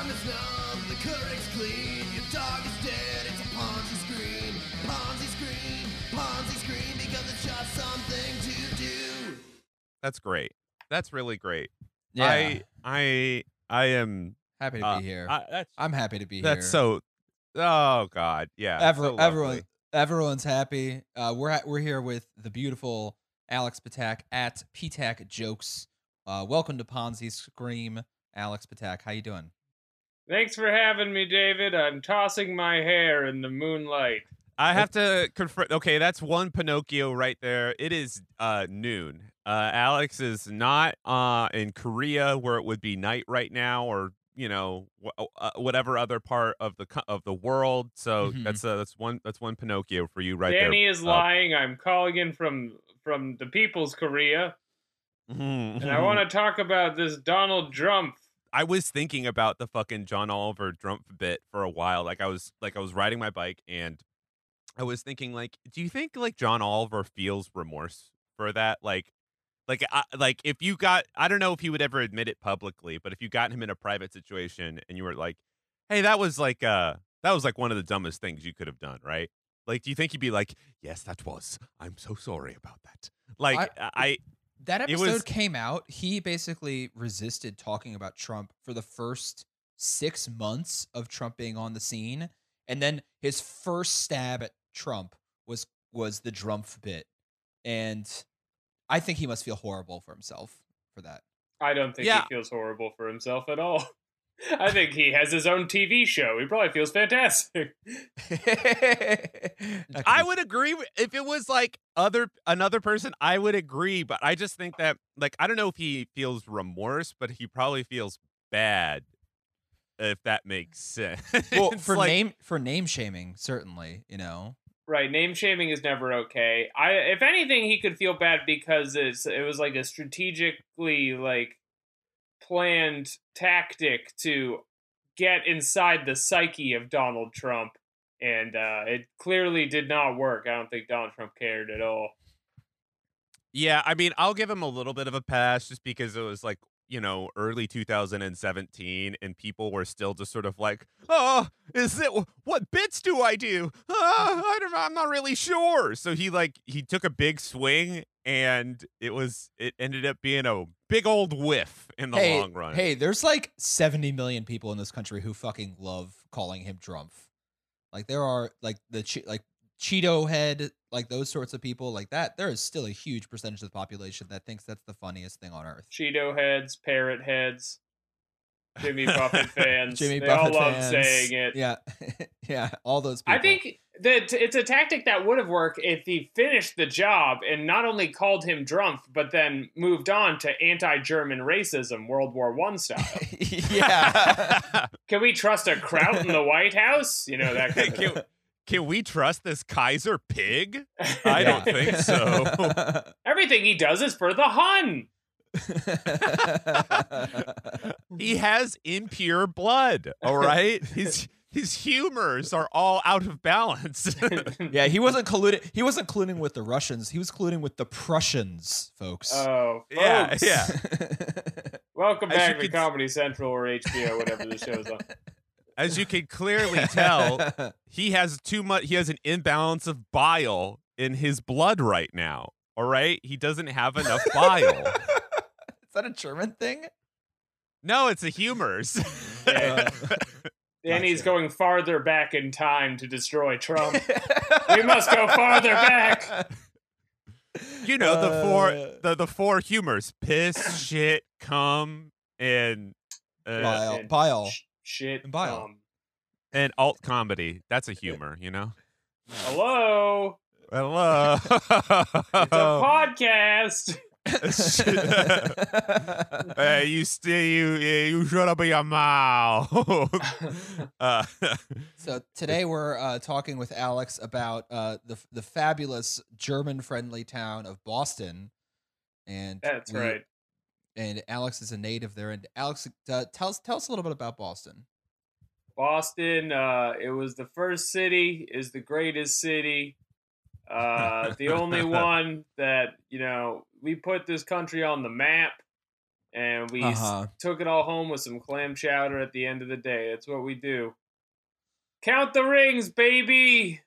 tongue is numb, the current's clean, your dog is dead, it's a Ponzi scream. Ponzi scream, Ponzi scream, because it's just something to do. That's great. That's really great. Yeah, I I I am happy to uh, be here. I, that's I'm happy to be that's here. That's so oh god. Yeah. Ever, so everyone, everyone's happy. Uh, we're at, we're here with the beautiful Alex Ptak at Ptak Jokes. Uh, welcome to Ponzi Scream, Alex Ptak. How you doing? Thanks for having me, David. I'm tossing my hair in the moonlight. I have to confirm. Okay, that's one Pinocchio right there. It is uh, noon. Uh, Alex is not uh, in Korea, where it would be night right now, or you know, wh- uh, whatever other part of the co- of the world. So Mhm. that's uh, that's one that's one Pinocchio for you right Danny there. is lying. I'm calling in from from the People's Korea, Mhm. and I want to talk about this Donald Trump. I was thinking about the fucking John Oliver Trump bit for a while. Like I was like I was riding my bike and I was thinking like, do you think like John Oliver feels remorse for that? Like, like I, like if you got I don't know if he would ever admit it publicly, but if you got him in a private situation and you were like, hey, that was like uh that was like one of the dumbest things you could have done, right? Like, do you think he'd be like, yes, that was. I'm so sorry about that. Like I That episode was- came out. He basically resisted talking about Trump for the first six months of Trump being on the scene, and then his first stab at Trump was was the Drumpf bit, and I think he must feel horrible for himself for that. I don't think Yeah. he feels horrible for himself at all. I think he has his own TV show. He probably feels fantastic. I would agree if it was like other another person. I would agree, but I just think that like I don't know if he feels remorse, but he probably feels bad. If that makes sense. well for like- name for name shaming certainly you know Right, name shaming is never okay. I, if anything, he could feel bad because it's it was like a strategically like planned tactic to get inside the psyche of Donald Trump, and uh, it clearly did not work. I don't think Donald Trump cared at all. Yeah, I mean, I'll give him a little bit of a pass just because it was like, you know, early 2017 and people were still just sort of like, "Oh, is it what bits do I do? Uh, I don't I'm not really sure." So he like he took a big swing and it was it ended up being a big old whiff in the hey, long run. Hey, there's like 70 million people in this country who fucking love calling him Drumpf. Like there are like the che- like Cheeto head, like those sorts of people like that. There is still a huge percentage of the population that thinks that's the funniest thing on earth. Cheeto heads, parrot heads, Jimmy Buffett fans. Jimmy they Buffett all love fans. saying it. Yeah, yeah, all those people. I think that it's a tactic that would have worked if he finished the job and not only called him Drumpf, but then moved on to anti-German racism, World War One style. yeah. Can we trust a Kraut in the White House? You know that kind of can, can we trust this Kaiser pig? I don't think so. Everything he does is for the Hun. he has impure blood, all right? His his humors are all out of balance. yeah, he wasn't colluding. He wasn't colluding with the Russians. He was colluding with the Prussians, folks. Oh, Yeah, folks. yeah. Welcome back to could- Comedy Central or HBO, whatever the show's on. As you can clearly tell, he has too much he has an imbalance of bile in his blood right now. All right? He doesn't have enough bile. Is that a German thing? no, it's a humors. Yeah. Danny's Gotcha. going farther back in time to destroy Trump. we must go farther back. you know, the four Uh. the, the four humors. Piss, shit, cum, and uh, Bile. and Bile. sh- shit. And bile. um, and alt comedy. That's a humor, you know? hello. Hello. It's a podcast. hey, you still you, you shut up in your mouth. uh, so today we're uh, talking with Alex about uh, the the fabulous German-friendly town of Boston, and That's we- right. And Alex is a native there. And Alex, uh, tell us tell us a little bit about Boston. Boston, uh, it was the first city, is the greatest city. Uh, the only one that, you know, we put this country on the map. and we Uh-huh. took it all home with some clam chowder at the end of the day. That's what we do. Count the rings, baby.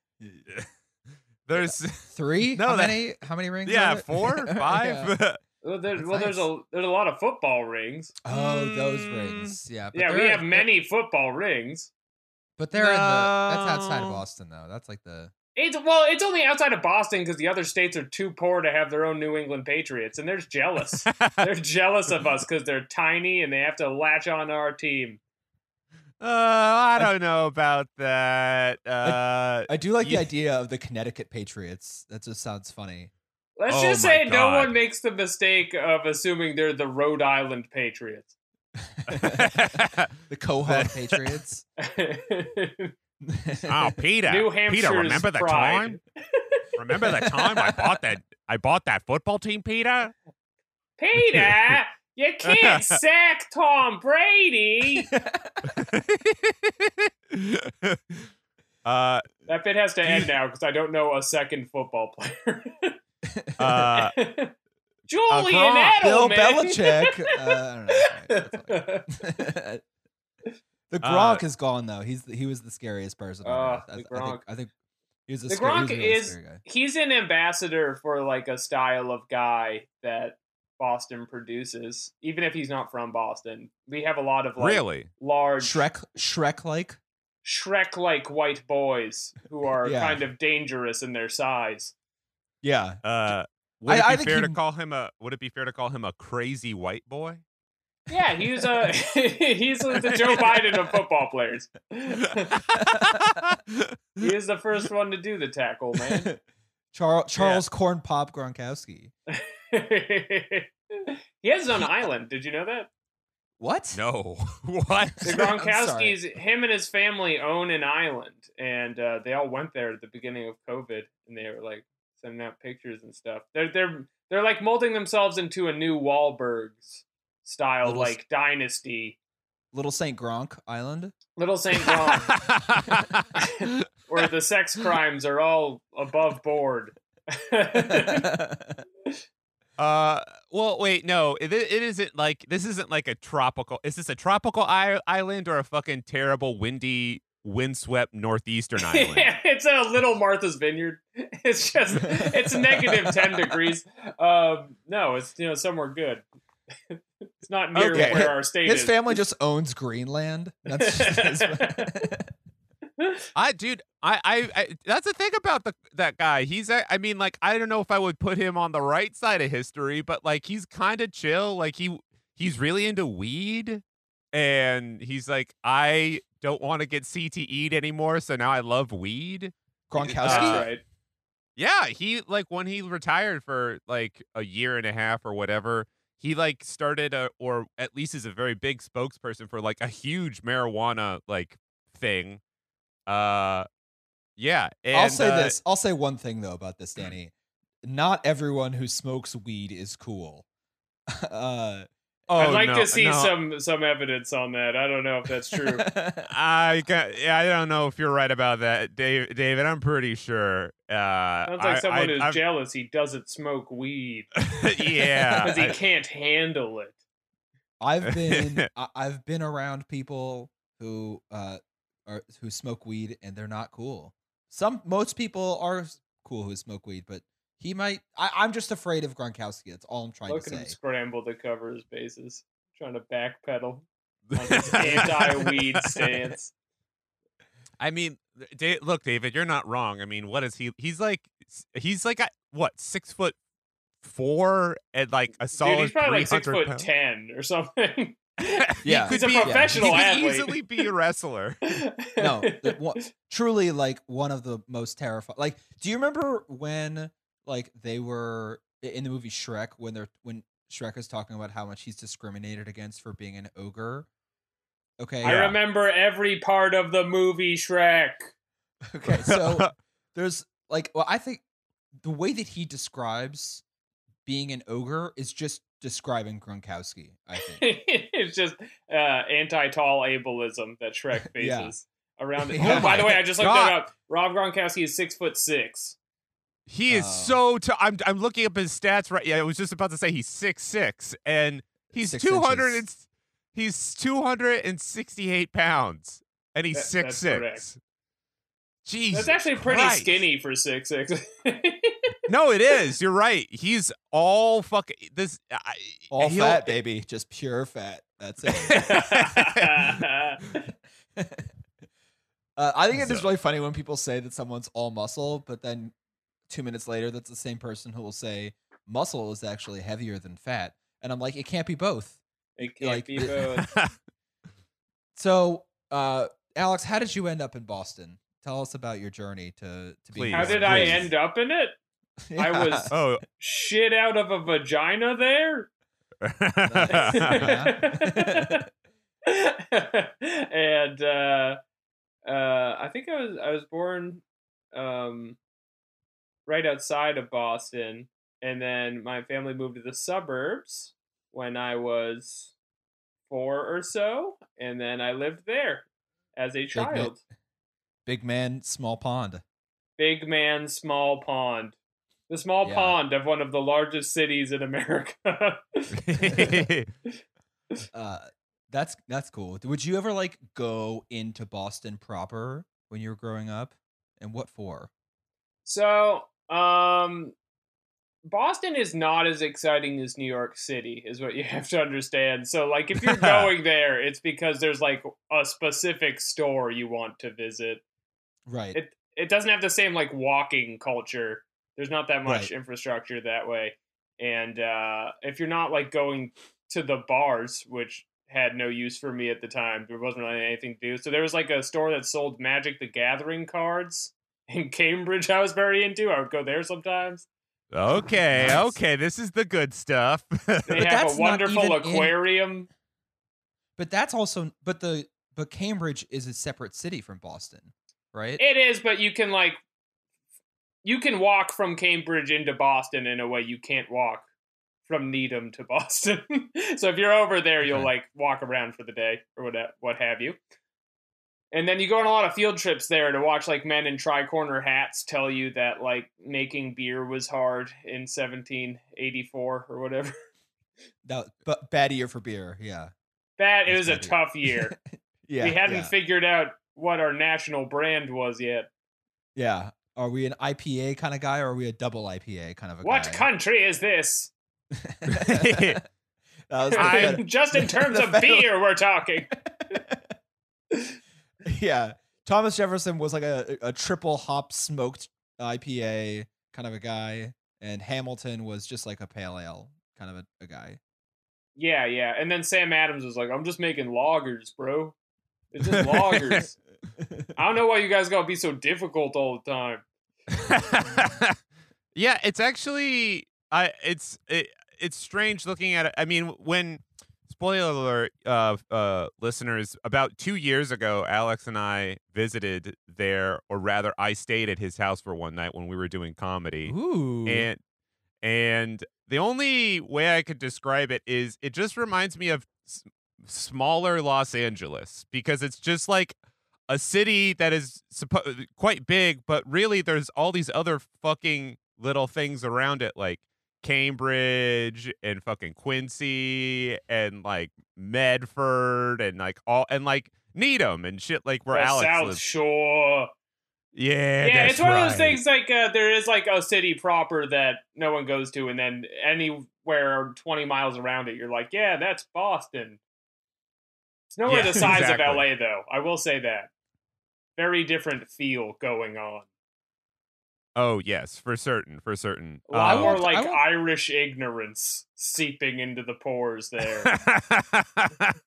There's Three? No, how that- many? How many rings? yeah, are there? four, Yeah. five. Well, there, That's well there's a there's a lot of football rings. Oh, those Mm. rings. Yeah. But yeah, we have many football rings. But they're in the. That's outside of No. Boston, though. That's like the. It's well, it's only outside of Boston because the other states are too poor to have their own New England Patriots, and they're jealous. they're jealous of us because they're tiny and they have to latch on to our team. Uh, I don't know about that. Uh, I do like Yeah. the idea of the Connecticut Patriots. That just sounds funny. Let's Oh just my say no one makes the mistake of assuming they're the Rhode Island Patriots. the Quahog Patriots. oh, Peter. New Peter, remember the pride. time? Remember the time I bought that? I bought that football team, Peter. Peter, you can't sack Tom Brady. uh, That bit has to end now because I don't know a second football player. uh, Julian Gronk. Bill Belichick. Uh, I don't know. All right, that's fine. the Uh, Gronk is gone though. He's he was the scariest person. on Uh. I, the th- I think Gronk. I think he was a The scary, he Gronk was a really is- scary guy. He's an ambassador for like a style of guy that Boston produces, even if he's not from Boston. We have a lot of like really? large Shrek Shrek like. Shrek like white boys who are Yeah. kind of dangerous in their size. Yeah. Uh, would I- it I be think fair he- to call him a? Would it be fair to call him a crazy white boy? Yeah, he's a he's the Joe Biden of football players. he is the first one to do the tackle, man. Charles Charles Corn Pop Gronkowski. he has his own island. Did you know that? What? no. what? The Gronkowski's, him and his family own an island, and uh, they all went there at the beginning of COVID, and they were like sending out pictures and stuff. They're they're they're like molding themselves into a new Wahlbergs style, Little like dynasty. Little Saint Gronk Island. Little Saint Gronk, where the sex crimes are all above board. Uh, well, wait, no, it, it isn't like this isn't like a tropical. Is this a tropical I- island or a fucking terrible windy, windswept northeastern island? yeah, it's a little Martha's Vineyard. It's just it's negative ten degrees. Um, no, it's you know somewhere good. It's not near Okay. where our state is. His is. family just owns Greenland. That's just his- I, dude, I, I, I, that's the thing about the that guy. He's, I mean, like, I don't know if I would put him on the right side of history, but like, he's kind of chill. Like, he, he's really into weed, and he's like, I don't want to get CTE'd anymore, so now I love weed. Gronkowski. Uh, right. Yeah, he like when he retired for like a year and a half or whatever, he like started a or at least is a very big spokesperson for like a huge marijuana like thing. Uh yeah, and, I'll say uh, this. I'll say one thing though about this, Danny. Not everyone who smokes weed is cool. uh, Oh, I'd like no, to see no. some some evidence on that. I don't know if that's true. I got, yeah, I don't know if you're right about that, Dave. David, I'm pretty sure. Uh, Sounds like I- someone I- who's I'm- jealous he doesn't smoke weed yeah, because he I- can't handle it. I've been I- I've been around people who uh are who smoke weed and they're not cool. Some most people are cool who smoke weed, but he might. I, I'm just afraid of Gronkowski. That's all I'm trying Look to at him say. scramble to cover his bases, trying to backpedal on his anti-weed stance. I mean, da- look, David, you're not wrong. I mean, what is he? He's like, he's like, a, what, six foot four and like a solid. Dude, he's probably like six foot pounds. ten or something. Yeah. he He's could a be, professional he could athlete. easily be a wrestler. no, the, one, truly like one of the most terrifying. Like, do you remember when like they were in the movie Shrek when they're when Shrek is talking about how much he's discriminated against for being an ogre? Okay, I remember every part of the movie Shrek. okay. So there's like, well, I think the way that he describes being an ogre is just describing Gronkowski. I think. it's just uh, anti-tall ableism that Shrek Yeah. faces around it. Oh Oh, by the way, I just looked God. that up. Rob Gronkowski is six foot six. He is Oh. so. T- I'm I'm looking up his stats right. Yeah, I was just about to say he's six six, and He's two hundred and he's two hundred and sixty eight pounds, and he's That- six that's six. correct. Jesus, That's actually pretty Christ. skinny for six six. No, it is. You're right. He's all fucking this. I, All fat, baby, just pure fat. That's it. uh, I think it is So- really funny when people say that someone's all muscle, but then two minutes later, that's the same person who will say muscle is actually heavier than fat, and I'm like, it can't be both. it can't Like- be both. So, uh, Alex, how did you end up in Boston? Tell us about your journey to to be. How did I end up in it? I was- oh, Shit out of a vagina there. and uh, uh, I think I was I was born um, right outside of Boston, and then my family moved to the suburbs when I was four or so, and then I lived there as a man. child. Big man, small pond. Big man, small pond. The small Yeah. pond of one of the largest cities in America. Uh, that's that's cool. Would you ever like go into Boston proper when you were growing up, and what for? So, um, Boston is not as exciting as New York City, is what you have to understand. So, like, if you're going there, it's because there's like a specific store you want to visit. Right. It it doesn't have the same like walking culture. There's not that much Right. infrastructure that way, and uh, if you're not like going to the bars, which had no use for me at the time, there wasn't really anything to do. So there was like a store that sold Magic the Gathering cards in Cambridge. I was very into. I would go there sometimes. okay, Nice. okay. This is the good stuff. They But have that's a wonderful even in- aquarium. but that's also but the but Cambridge is a separate city from Boston, right? It is, but you can like you can walk from Cambridge into Boston in a way you can't walk from Needham to Boston. so if you're over there, you'll Okay. like walk around for the day or what what have you. And then you go on a lot of field trips there to watch like men in tri-corner hats tell you that like making beer was hard in 1784 or whatever. that but bad year for beer. Yeah. That it was a bad. tough year. yeah. we hadn't Yeah. figured out what our national brand was yet. yeah. Are we an IPA kind of guy, or are we a double IPA kind of a What guy? country is this? I'm just in terms of beer we're talking. yeah. Thomas Jefferson was like a, a triple hop smoked IPA kind of a guy, and Hamilton was just like a pale ale kind of a, a guy. Yeah, yeah. And then Sam Adams was like, I'm just making lagers, bro. It's just lagers. I don't know why you guys gotta be so difficult all the time. yeah, it's actually I it's it, it's strange looking at it. I mean, when spoiler alert, uh, uh, listeners, about two years ago, Alex and I visited there, or rather, I stayed at his house for one night when we were doing comedy, Ooh. and and the only way I could describe it is it just reminds me of s- smaller Los Angeles because it's just like a city that is suppo- quite big, but really there's all these other fucking little things around it, like Cambridge and fucking Quincy and like Medford and like all and like Needham and shit like where The Alex South lives. Shore. Yeah, Yeah, it's one of those things like uh, there is like a city proper that no one goes to, and then anywhere 20 miles around it, you're like, yeah, that's Boston. It's nowhere Yeah, the size exactly. of LA, though. I will say that. Very different feel going on. Oh yes, for certain, for certain. A lot Um, more won't- I like won't- Irish ignorance seeping into the pores there.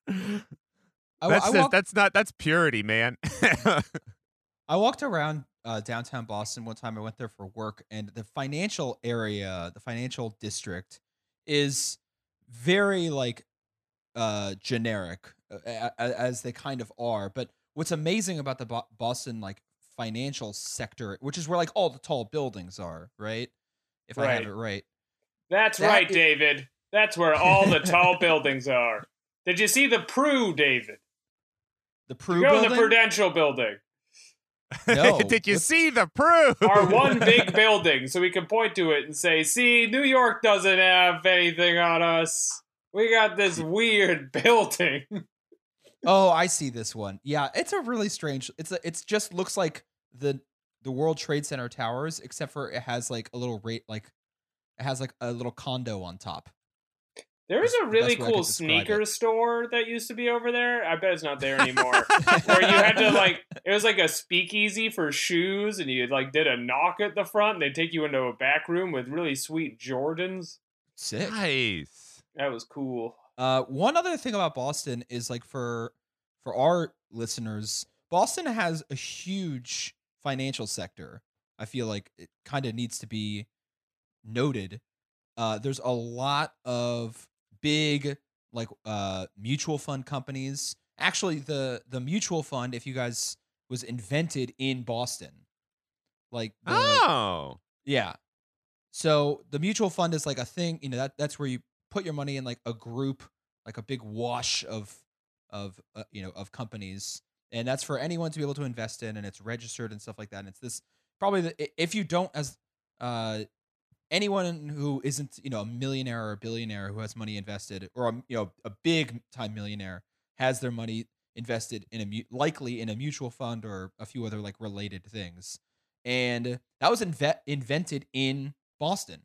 I, that's I, just- walked, that's not that's purity, man. I walked around uh, downtown Boston one time. I went there for work, and the financial area, the financial district, is very like uh, generic, uh, a- a- as they kind of are. But what's amazing about the Bo- Boston like financial sector, which is where like all the tall buildings are, right? If I have it right. That's That right, i- David. That's where all the tall buildings are. Did you see the Pru, David? The Pru Go building. the Prudential building. No, Did you what's- see the proof? Our one big building, so we can point to it and say, see, New York doesn't have anything on us. We got this weird building. Oh, I see this one. Yeah, it's a really strange. It's a, it's just looks like the the World Trade Center towers, except for it has like a little rate, like it has like a little condo on top. There was a really best way I cool sneaker it. store that used to be over there. I bet it's not there anymore. Where you had to like, it was like a speakeasy for shoes, and you like did a knock at the front. And they'd take you into a back room with really sweet Jordans. Sick. Nice. That was cool. Uh, one other thing about Boston is like for for our listeners, Boston has a huge financial sector. I feel like it kind of needs to be noted. Uh, there's a lot of big like uh, mutual fund companies. Actually, the the mutual fund, if you guys was invented in Boston. Like the, Oh. yeah. So the mutual fund is like a thing, you know, that that's where you put your money in like a group, like a big wash of of uh, you know, of companies. And that's for anyone to be able to invest in and it's registered and stuff like that. And it's this probably the, if you don't as uh anyone who isn't, you know, a millionaire or a billionaire who has money invested or a, you know, a big time millionaire has their money invested in a likely in a mutual fund or a few other like related things and that was inve- invented in Boston.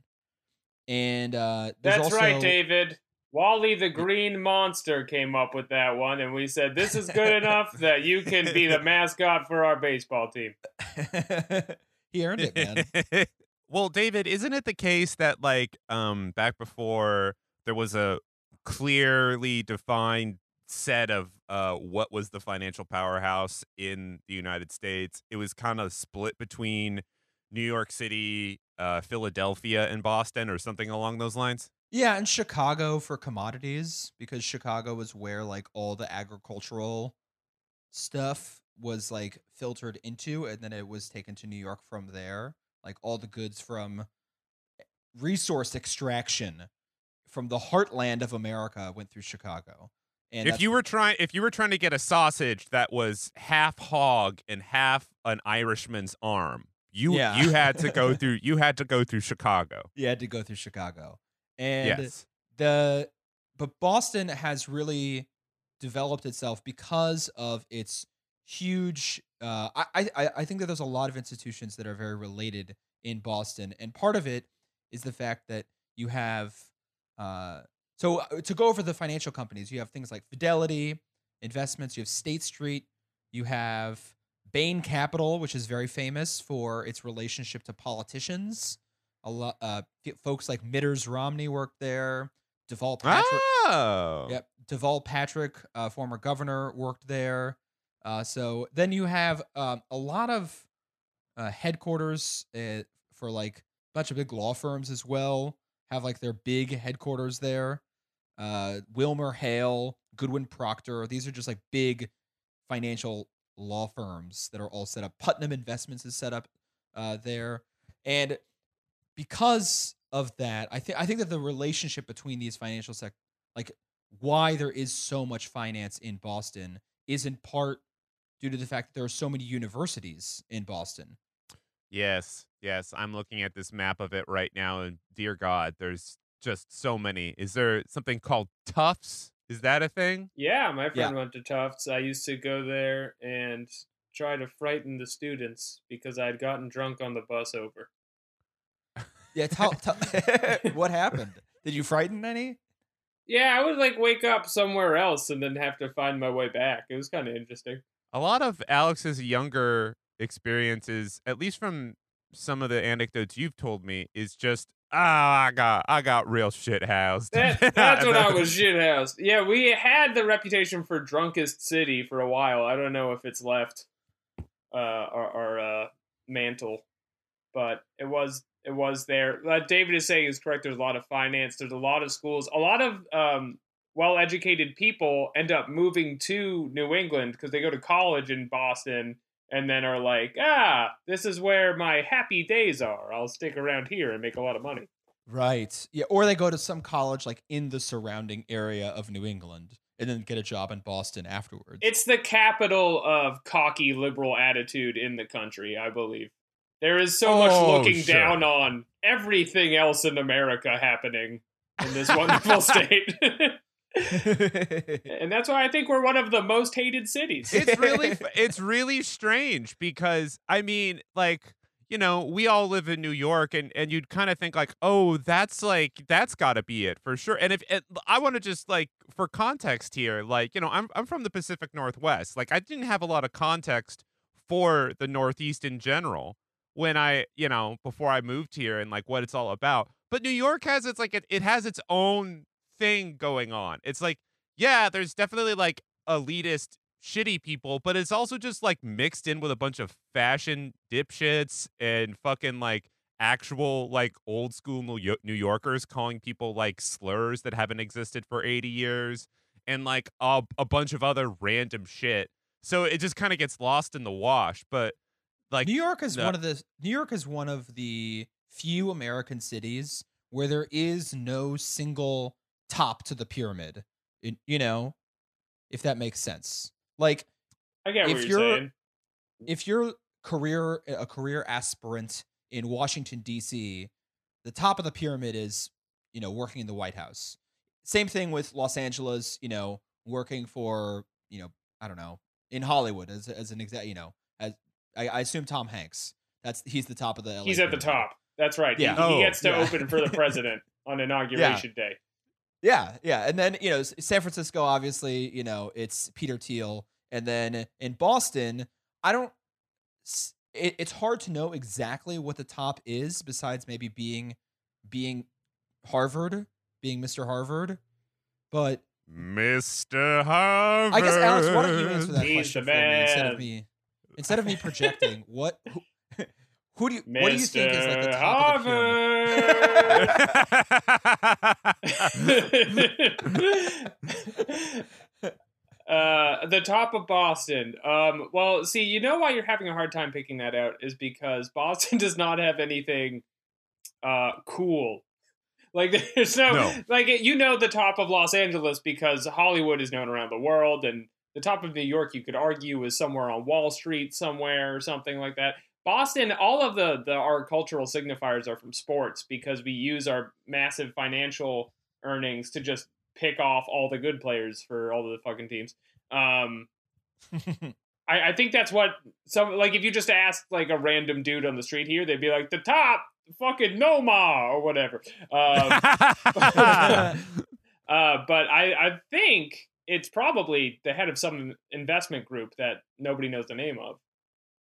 And uh, there's That's also, right, David. Wally the Green Monster came up with that one, and we said this is good enough that you can be the mascot for our baseball team. he earned it, man. well, David, isn't it the case that like um back before there was a clearly defined set of uh what was the financial powerhouse in the United States? It was kind of split between New York City, uh Philadelphia and Boston or something along those lines. yeah, and Chicago for commodities because Chicago was where like all the agricultural stuff was like filtered into, and then it was taken to New York from there. Like all the goods from resource extraction from the heartland of America went through Chicago. And if you were trying if you were trying to get a sausage that was half hog and half an Irishman's arm, you Yeah. you had to go through you had to go through Chicago. you had to go through Chicago, and yes. the but Boston has really developed itself because of its huge. Uh, I I I think that there's a lot of institutions that are very related in Boston, and part of it is the fact that you have. Uh, so uh, to go over the financial companies, you have things like Fidelity Investments, you have State Street, you have Bain Capital, which is very famous for its relationship to politicians. A lot, uh, folks like Mitters Romney worked there. Deval Patrick, Oh. Yep. Deval Patrick, uh, former governor, worked there. Uh, so then you have um, a lot of uh, headquarters uh, for like a bunch of big law firms as well. Have like their big headquarters there. Uh, Wilmer Hale, Goodwin Procter. These are just like big financial law firms that are all set up. Putnam Investments is set up uh, there, and because of that, I think I think that the relationship between these financial sec, like why there is so much finance in Boston, is in part due to the fact that there are so many universities in Boston. Yes. Yes. I'm looking at this map of it right now and dear God, there's just so many. Is there something called Tufts? Is that a thing? Yeah, my friend Yeah. went to Tufts. I used to go there and try to frighten the students because I had gotten drunk on the bus over. Yeah, tell, tell what happened. Did you frighten any? Yeah, I would like wake up somewhere else and then have to find my way back. It was kind of interesting. A lot of Alex's younger experiences, at least from some of the anecdotes you've told me, is just ah, I got I got real shit housed. That, that's when I was shit shithoused. Yeah, we had the reputation for drunkest city for a while. I don't know if it's left uh, our, our uh, mantle, but it was it was there. Uh, David is saying is correct. There's a lot of finance. There's a lot of schools. A lot of um, well-educated people end up moving to New England because they go to college in Boston and then are like, ah, this is where my happy days are. I'll stick around here and make a lot of money. Right. Yeah, or they go to some college like in the surrounding area of New England and then get a job in Boston afterwards. It's the capital of cocky liberal attitude in the country, I believe. There is so much Oh, looking sure. down on everything else in America happening in this wonderful state. and that's why I think we're one of the most hated cities. it's really it's really strange because I mean, like you know, we all live in New York, and and you'd kind of think like, oh, that's like that's got to be it for sure. And if it, I want to just like for context here, like you know, I'm I'm from the Pacific Northwest. Like I didn't have a lot of context for the Northeast in general when I you know before I moved here and like what it's all about. But New York has its like it, it has its own thing going on. It's like yeah, there's definitely like elitist shitty people, but it's also just like mixed in with a bunch of fashion dipshits and fucking like actual like old school New Yorkers calling people like slurs that haven't existed for 80 years and like a, a bunch of other random shit. So it just kind of gets lost in the wash, but like New York is one of the New York is one of the few American cities where there is no single top to the pyramid. It, you know, if that makes sense. Like, I get if you're, you're saying. If you're career a career aspirant in Washington D.C., the top of the pyramid is you know working in the White House. Same thing with Los Angeles. You know, working for you know I don't know in Hollywood as as an exact you know as I, I, assume Tom Hanks. That's he's the top of the. LA he's at the top. That's right. Yeah. He, oh, he gets to yeah. open for the president on inauguration day. Yeah, yeah, and then you know San Francisco, obviously, you know it's Peter Thiel, and then in Boston, I don't. It, it's hard to know exactly what the top is, besides maybe being being Harvard, being Mr. Harvard, but Mr. Harvard. I guess Alex, why don't you answer that He's question for me instead of me instead of me projecting what. Who, who do you Mr. what do you think is like the top of the uh, the top of Boston. Um, well, see, you know why you're having a hard time picking that out is because Boston does not have anything uh, cool. Like there's no, No. like you know the top of Los Angeles because Hollywood is known around the world, and the top of New York you could argue is somewhere on Wall Street somewhere or something like that. Boston, all of the, the our cultural signifiers are from sports because we use our massive financial earnings to just pick off all the good players for all the fucking teams. Um, I, I think that's what some like if you just asked like a random dude on the street here, they'd be like the top fucking Noma or whatever. Um, uh, but I, I think it's probably the head of some investment group that nobody knows the name of.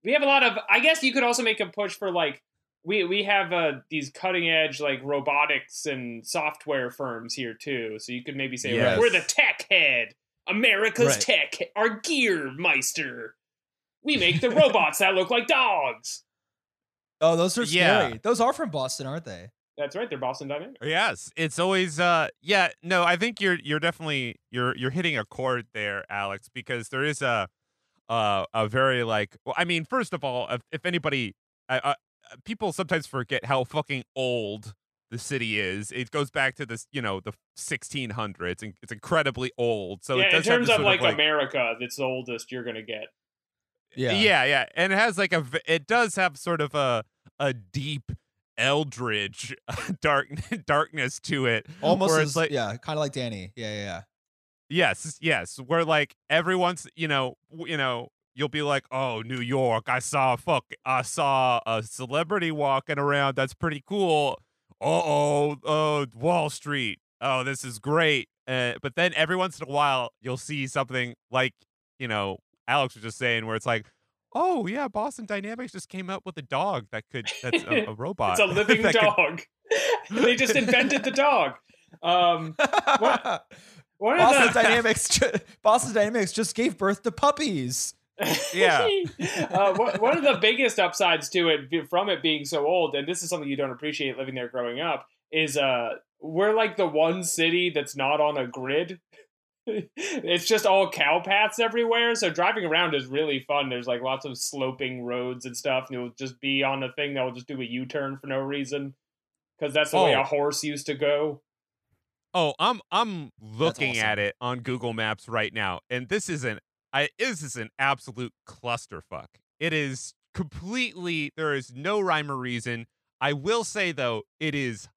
We have a lot of. I guess you could also make a push for like we we have uh, these cutting edge like robotics and software firms here too. So you could maybe say Yes. we're the tech head, America's Right. tech, our gear meister. We make the robots that look like dogs. oh, those are Yeah. scary. Those are from Boston, aren't they? That's right. They're Boston Dynamics. Yes, it's always uh yeah, no, I think you're you're definitely you're you're hitting a chord there, Alex, because there is a uh a very like well, I mean, first of all, if, if anybody uh, uh, people sometimes forget how fucking old the city is. It goes back to this, you know, the 1600s and it's incredibly old. So it yeah, in does have terms this of like, America, that's the oldest you're gonna get. yeah. yeah, yeah, And it has like a. it does have sort of a a deep eldritch dark darkness to it. Almost as like yeah, kind of like Danny. Yeah, yeah, yeah. Yes, yes. Where like everyone's, you know, you know, you'll be like, "Oh, New York, I saw a fuck, I saw a celebrity walking around. That's pretty cool." Uh-oh, oh, Wall Street. Oh, this is great. Uh, but then every once in a while, you'll see something like, you know, Alex was just saying, where it's like, "Oh yeah, Boston Dynamics just came up with a dog that could that's a, a robot. It's a living that could- dog. they just invented the dog. Um, What- of Boston the, Dynamics. ju- Boston Dynamics just gave birth to puppies. Yeah. uh, one of the biggest upsides to it from it being so old, and this is something you don't appreciate living there growing up, is uh, we're like the one city that's not on a grid. it's just all cow paths everywhere, so driving around is really fun. There's like lots of sloping roads and stuff, and you'll just be on a thing that will just do a U turn for no reason because that's the way Oh. a horse used to go. Oh, I'm I'm looking awesome. at it on Google Maps right now, and this is an I this is an absolute clusterfuck. It is completely there is no rhyme or reason. I will say though, it is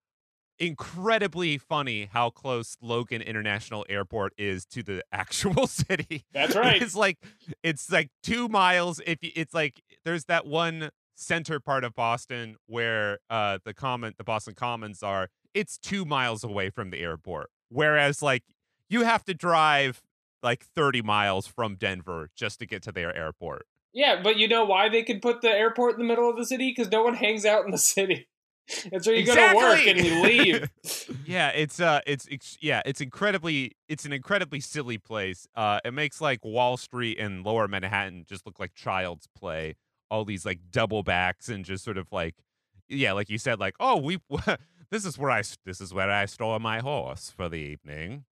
incredibly funny how close Logan International Airport is to the actual city. That's right. It's like it's like two miles. If you, it's like there's that one center part of Boston where uh the common the Boston Commons are. It's two miles away from the airport. Whereas like you have to drive like 30 miles from Denver just to get to their airport. Yeah, but you know why they could put the airport in the middle of the city? Because no one hangs out in the city. It's where you go to work and you leave. yeah, it's uh, it's, it's yeah, it's incredibly, it's an incredibly silly place. Uh, it makes like Wall Street and Lower Manhattan just look like child's play. All these like double backs and just sort of like, yeah, like you said, like oh we, this is where I this is where I store my horse for the evening.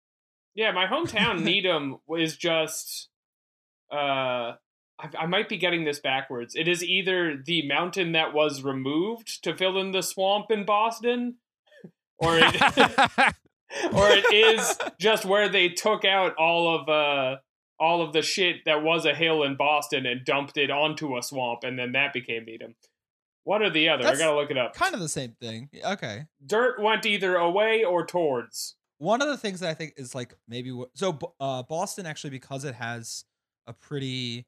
Yeah, my hometown Needham is just uh I, I might be getting this backwards. It is either the mountain that was removed to fill in the swamp in Boston, or it, or it is just where they took out all of uh all of the shit that was a hill in Boston and dumped it onto a swamp, and then that became Needham. One or the other. That's I gotta look it up. Kind of the same thing. Okay. Dirt went either away or towards. One of the things that I think is like maybe what, so uh, Boston actually because it has a pretty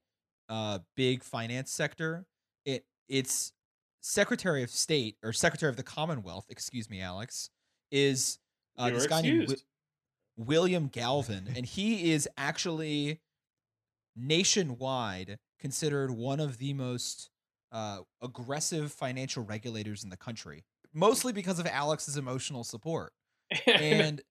uh, big finance sector, it its Secretary of State or Secretary of the Commonwealth, excuse me, Alex, is uh, this guy named excused. Wi- William Galvin, and he is actually nationwide considered one of the most uh, aggressive financial regulators in the country, mostly because of Alex's emotional support and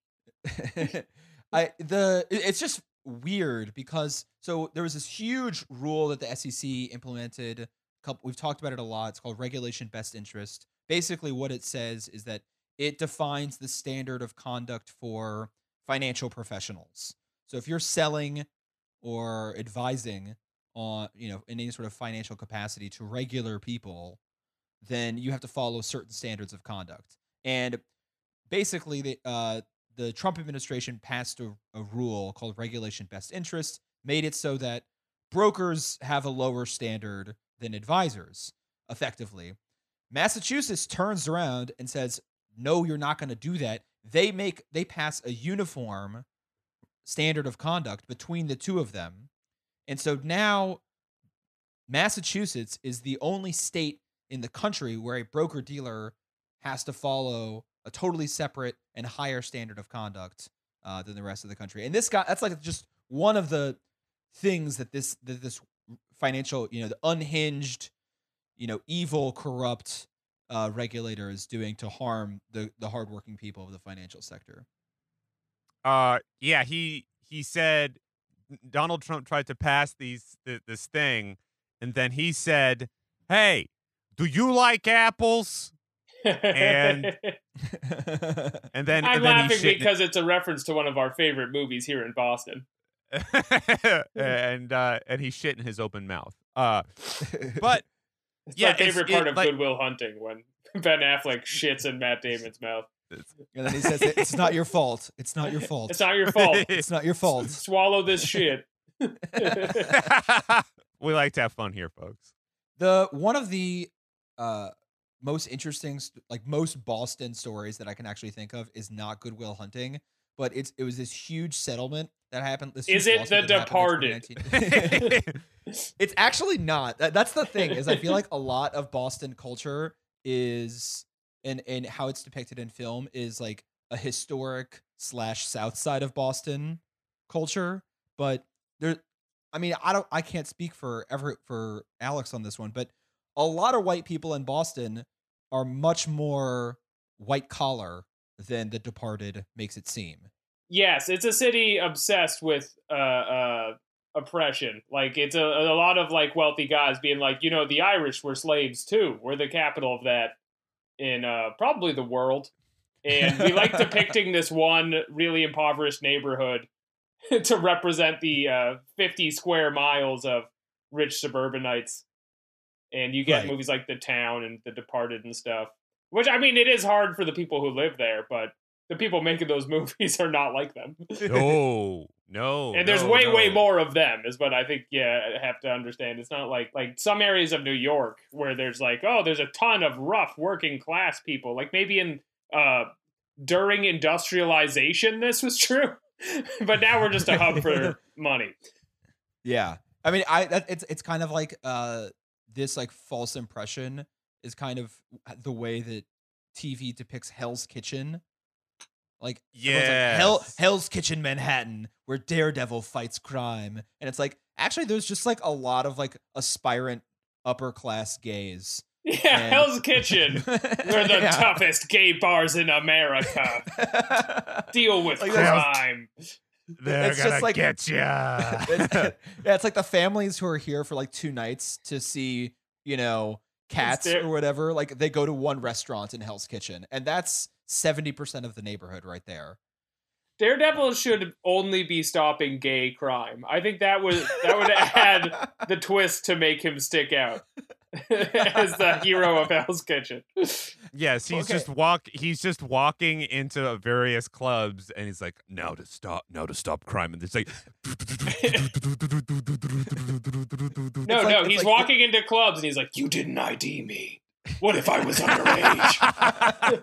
I the it's just weird because so there was this huge rule that the SEC implemented. Couple we've talked about it a lot. It's called Regulation Best Interest. Basically, what it says is that it defines the standard of conduct for financial professionals. So if you're selling or advising on you know in any sort of financial capacity to regular people, then you have to follow certain standards of conduct. And basically the uh, the Trump administration passed a, a rule called Regulation Best Interest, made it so that brokers have a lower standard than advisors, effectively. Massachusetts turns around and says, "No, you're not going to do that." They make they pass a uniform standard of conduct between the two of them. And so now Massachusetts is the only state in the country where a broker dealer has to follow a totally separate and higher standard of conduct uh, than the rest of the country. And this guy, that's like just one of the things that this that this financial, you know, the unhinged, you know, evil, corrupt uh, regulator is doing to harm the the hardworking people of the financial sector. Uh, yeah, he he said Donald Trump tried to pass these th- this thing, and then he said, "Hey, do you like apples?" And- And then I'm and then he laughing shit- because it's a reference to one of our favorite movies here in Boston. and uh, and he shit in his open mouth. Uh, but It's Yeah, my favorite it- part of like- Good Will Hunting when Ben Affleck shits in Matt Damon's mouth. and then he says, "It's not your fault. It's not your fault. It's not your fault. It's not your fault." Swallow this shit. we like to have fun here, folks. The one of the uh most interesting like most Boston stories that I can actually think of is not Good Will Hunting, but it's it was this huge settlement that happened. This Is it lawsuit The that happened in Departed? 2019. it's actually not. That, that's the thing is I feel like a lot of Boston culture is and and how it's depicted in film is like a historic slash South Side of Boston culture, but there. I mean, I don't. I can't speak for ever for Alex on this one, but a lot of white people in Boston are much more white collar than The Departed makes it seem. yes, it's a city obsessed with uh, uh, oppression. Like it's a, a lot of like wealthy guys being like, you know, the Irish were slaves too. We're the capital of that in uh, probably the world. And we like depicting this one really impoverished neighborhood to represent the uh, 50 square miles of rich suburbanites. And you get Right. movies like The Town and The Departed and stuff. Which, I mean, it is hard for the people who live there, but the people making those movies are not like them. No, no. and there's no, way, no. way more of them, is what I think, yeah, I have to understand. It's not like like some areas of New York where there's like, oh, there's a ton of rough working class people. Like maybe in uh during industrialization this was true. but now we're just a hub for money. Yeah, I mean, I that, it's it's kind of like uh this like false impression is kind of the way that TV depicts Hell's Kitchen. Like everyone's like, Hell Hell's Kitchen Manhattan, where Daredevil fights crime, and it's like actually there's just like a lot of like aspirant upper class gays. Yeah, And- Hell's Kitchen. We're the Yeah. toughest gay bars in America. Deal with Like, that's- crime. They're It's just gonna like- get ya. It's- yeah, it's like the families who are here for like two nights to see, you know, cats their- or whatever. Like they go to one restaurant in Hell's Kitchen, and that's seventy percent of the neighborhood right there. Daredevil should only be stopping gay crime. I think that would that would add the twist to make him stick out as the hero of Hell's Kitchen. Yes, he's Okay. just walk. He's just walking into various clubs, and he's like, "Now to stop, now to stop crime." And it's like, No, like- no, it's he's like- walking into clubs and he's like, "You didn't ID me. What if I was underage?"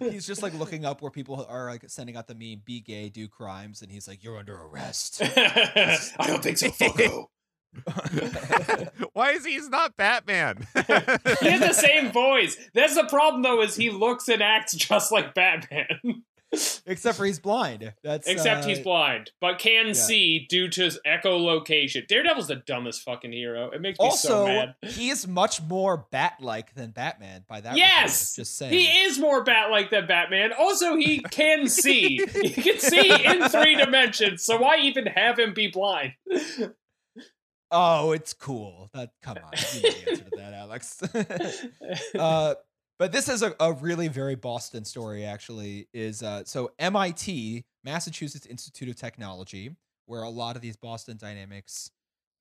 he's just like looking up where people are like sending out the meme "Be gay, do crimes," and he's like, "You're under arrest." I don't think so, Fucko. Why is he? He's not Batman. He has the same voice. That's the problem, though, is he looks and acts just like Batman, Except for he's blind. That's except uh, he's blind, but can see due to his echolocation. Daredevil's the dumbest fucking hero. It makes me so Also, mad. he is much more bat-like than Batman. By that, Yes! regard, just saying. He is more bat-like than Batman. Also, he can see. he can see in three dimensions. So why even have him be blind? Oh, it's cool. That come on, you know the answer to that, Alex. uh, but this is a, a really very Boston story. Actually, is uh, so MIT, Massachusetts Institute of Technology, where a lot of these Boston Dynamics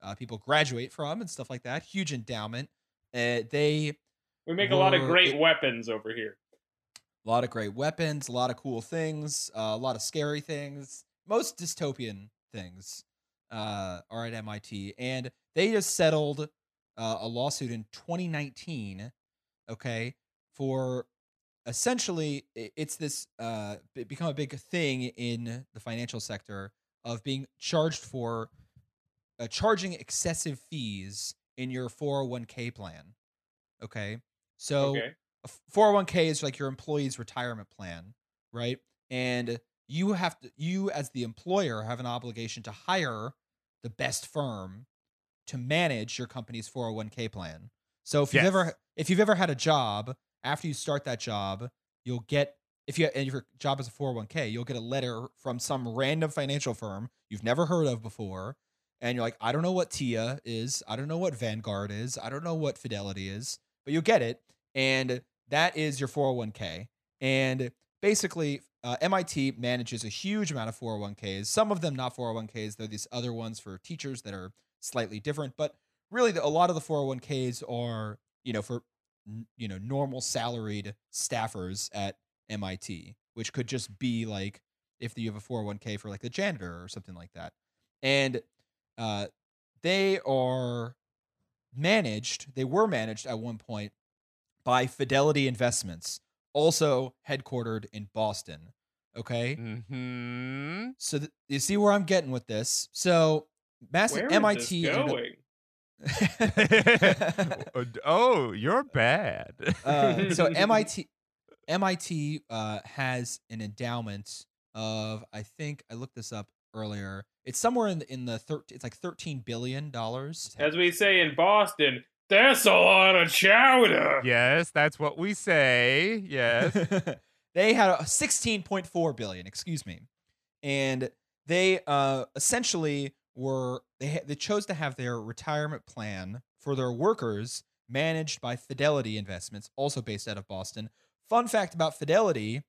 uh, people graduate from and stuff like that. Huge endowment. Uh, they we make a lot of great it- weapons over here. a lot of great weapons, a lot of cool things, uh, a lot of scary things, most dystopian things uh, are at MIT, and they just settled uh, a lawsuit in 2019. Okay, for essentially it's this uh, become a big thing in the financial sector of being charged for uh, charging excessive fees in your 401k plan. Okay, so okay. a f- 401k is like your employee's retirement plan, right? And you have to you as the employer have an obligation to hire the best firm to manage your company's 401k plan. So if you've ever if you've ever had a job, after you start that job, you'll get if you and your job is a 401k, you'll get a letter from some random financial firm you've never heard of before. And you're like, I don't know what TIA is. I don't know what Vanguard is. I don't know what Fidelity is, but you'll get it and that is your 401k. And basically, uh, MIT manages a huge amount of 401ks. Some of them not 401ks. They're these other ones for teachers that are slightly different. But really, the, a lot of the 401ks are, you know, for you know normal salaried staffers at MIT, which could just be like if you have a 401k for like the janitor or something like that. And uh, they are managed. They were managed at one point by Fidelity Investments, also headquartered in Boston. Okay, hmm so th- you see where I'm getting with this. So, Mass Where is MIT this going? Up- oh, you're bad. uh, so MIT MIT uh, has an endowment of I think I looked this up earlier. It's somewhere in the, in the thir- it's like thirteen billion dollars. As we say in Boston, that's a lot of chowder. yes, that's what we say. Yes. they had a 16.4 billion, excuse me. And they uh essentially were they ha- they chose to have their retirement plan for their workers managed by Fidelity Investments, also based out of Boston. Fun fact about Fidelity,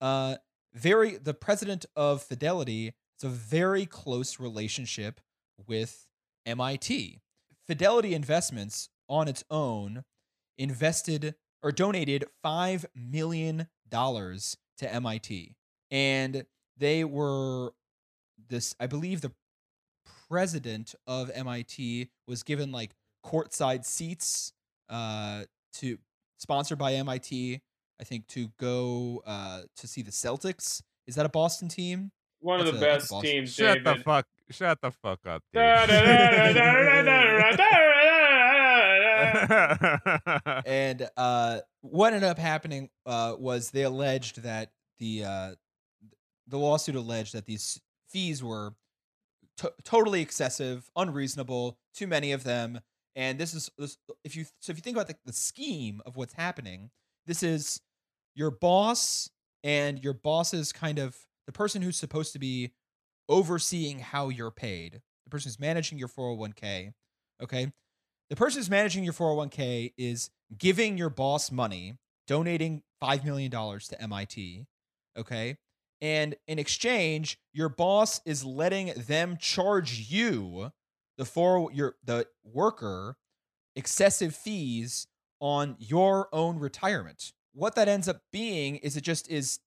uh very the president of Fidelity has a very close relationship with MIT. Fidelity Investments on its own invested or donated five million dollars to MIT, and they were this. I believe the president of MIT was given like courtside seats uh, to sponsored by MIT. I think to go uh, to see the Celtics. Is that a Boston team? One That's of the a, best teams. Shut David. the fuck. Shut the fuck up. and uh, what ended up happening uh, was they alleged that the uh, the lawsuit alleged that these fees were to- totally excessive, unreasonable, too many of them, and this is this, if you so if you think about the, the scheme of what's happening, this is your boss and your boss's kind of the person who's supposed to be overseeing how you're paid, the person who's managing your 401k, okay? The person who's managing your 401k is giving your boss money, donating $5 million to MIT, okay? And in exchange, your boss is letting them charge you, the for your the worker, excessive fees on your own retirement. What that ends up being is it just is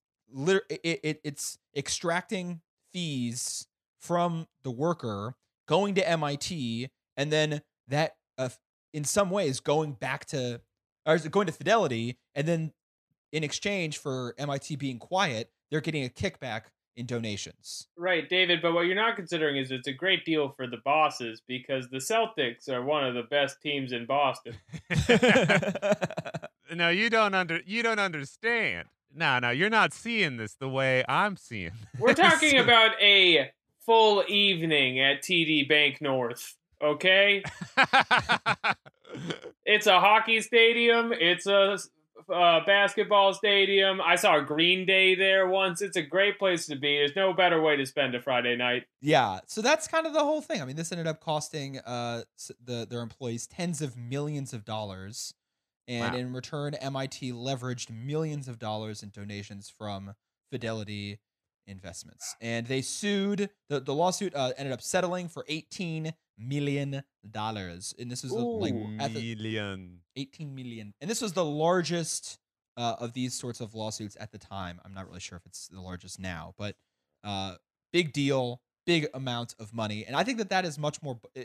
it, it it's extracting fees from the worker going to MIT and then that uh, in some ways going back to or going to Fidelity and then in exchange for MIT being quiet they're getting a kickback in donations. Right, David, but what you're not considering is it's a great deal for the bosses because the Celtics are one of the best teams in Boston. no, you don't under you don't understand. No, no, you're not seeing this the way I'm seeing. We're talking about a full evening at TD Bank North, okay? It's a hockey stadium, it's a uh, basketball stadium. I saw Green Day there once. It's a great place to be. There's no better way to spend a Friday night. Yeah, so that's kind of the whole thing. I mean, this ended up costing uh the their employees tens of millions of dollars, and Wow. in return, MIT leveraged millions of dollars in donations from Fidelity Investments, and they sued. the The lawsuit uh, ended up settling for eighteen million dollars, and this is the, like at the, million. 18 million, and this was the largest uh, of these sorts of lawsuits at the time. I'm not really sure if it's the largest now, but uh, big deal, big amount of money, and I think that that is much more. i- i-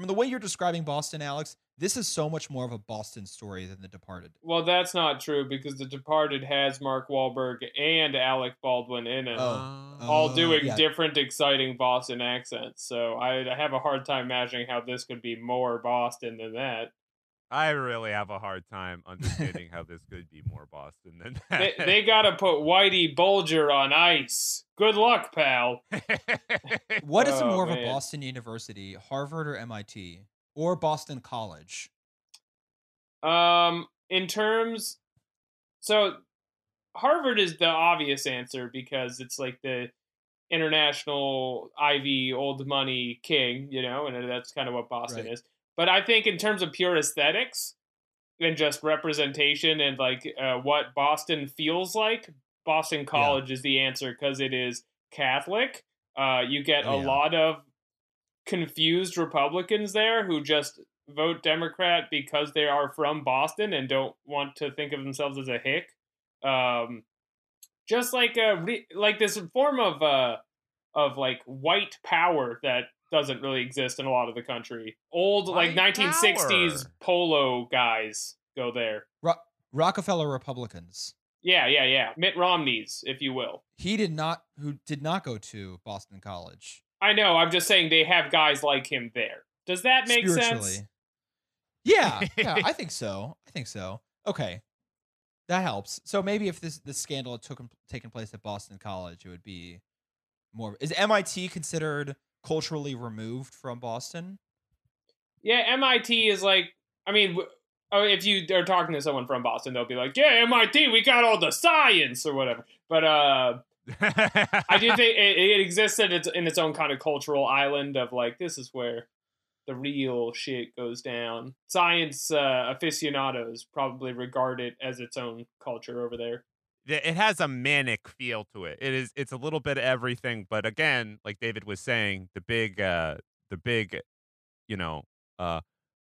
From the way you're describing Boston, Alex, this is so much more of a Boston story than The Departed. Well, that's not true because The Departed has Mark Wahlberg and Alec Baldwin in it. Oh. all Uh, doing yeah. different, exciting Boston accents. So I, I have a hard time imagining how this could be more Boston than that. I really have a hard time understanding how this could be more Boston than They, that. they got to put Whitey Bulger on ice. Good luck, pal. What is Oh, more of a. Boston University, Harvard or MIT, or Boston College? Um, in terms, so Harvard is the obvious answer because it's like the international Ivy old money king, you know, and that's kind of what Boston Right. is. But I think in terms of pure aesthetics and just representation and like uh, what Boston feels like, Boston College is the answer because it is Catholic. Uh, you get Oh, a yeah. lot of confused Republicans there who just vote Democrat because they are from Boston and don't want to think of themselves as a hick. Um, just like a re- like this form of uh of like white power that doesn't really exist in a lot of the country. Old like 1960s power. polo guys go there. Ro- Rockefeller Republicans. Yeah, yeah, yeah. Mitt Romney's, if you will. He did not, who did not go to Boston College. I know. I'm just saying they have guys like him there. Does that make sense? Yeah, yeah, I think so. I think so. Okay, that helps. So maybe if this this scandal had took taken place at Boston College, it would be more. Is MIT considered culturally removed from Boston? Yeah, MIT is like. I mean, oh, if you are talking to someone from Boston, they'll be like, "Yeah, MIT, we got all the science or whatever." But uh, I do think it, it exists in its in its own kind of cultural island of like this is where the real shit goes down. Science uh, aficionados probably regard it as its own culture over there. It has a manic feel to it. It is it's a little bit of everything, but again, like David was saying, the big uh the big you know, uh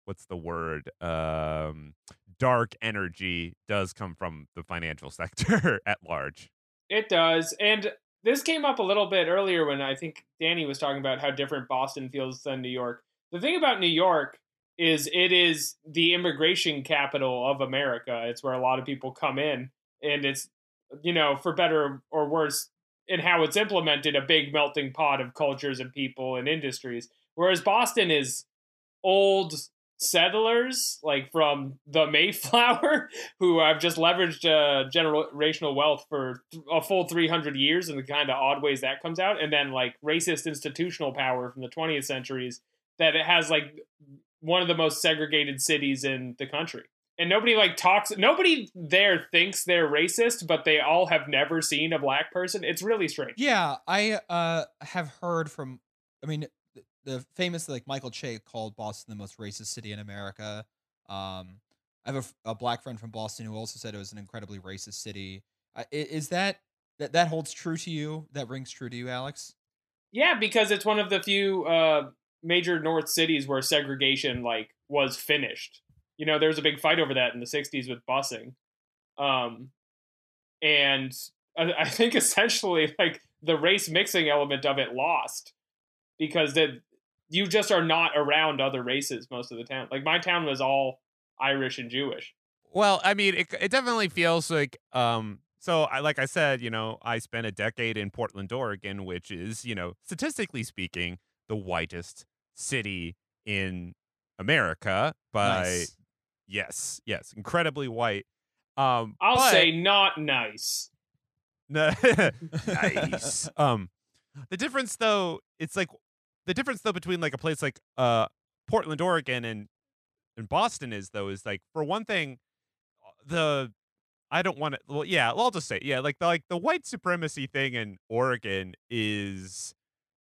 what's the word? Um dark energy does come from the financial sector at large. It does. And this came up a little bit earlier when I think Danny was talking about how different Boston feels than New York. The thing about New York is it is the immigration capital of America. It's where a lot of people come in. and it's you know for better or worse in how it's implemented a big melting pot of cultures and people and industries. Whereas boston is old settlers like from the mayflower who have just leveraged uh, generational wealth for a full 300 years in the kind of odd ways that comes out. And then like racist institutional power from the 20th centuries that it has like one of the most segregated cities in the country and nobody like talks nobody there thinks they're racist but they all have never seen a black person it's really strange Yeah, I uh have heard from. I mean, the, the famous like Michael Che called Boston the most racist city in America. Um, I have a black friend from Boston who also said it was an incredibly racist city. Uh, is that that that holds true to you? That rings true to you, Alex? yeah because it's one of the few uh major north cities where segregation like was finished you know there was a big fight over that in the 60s with busing um and I, I think essentially like the race mixing element of it lost because that you just are not around other races most of the town like my town was all irish and jewish Well, I mean, it it definitely feels like um. So, I like I said, you know, I spent a decade in Portland, Oregon, which is, you know, statistically speaking, the whitest city in America by Nice. Yes, yes, incredibly white. Um, i'll but- say not nice No- nice. um, the difference though, it's like the difference though between like a place like uh Portland, Oregon, and and Boston is though is like for one thing, the I don't want to. Well, yeah, I'll just say yeah, like the like the white supremacy thing in Oregon is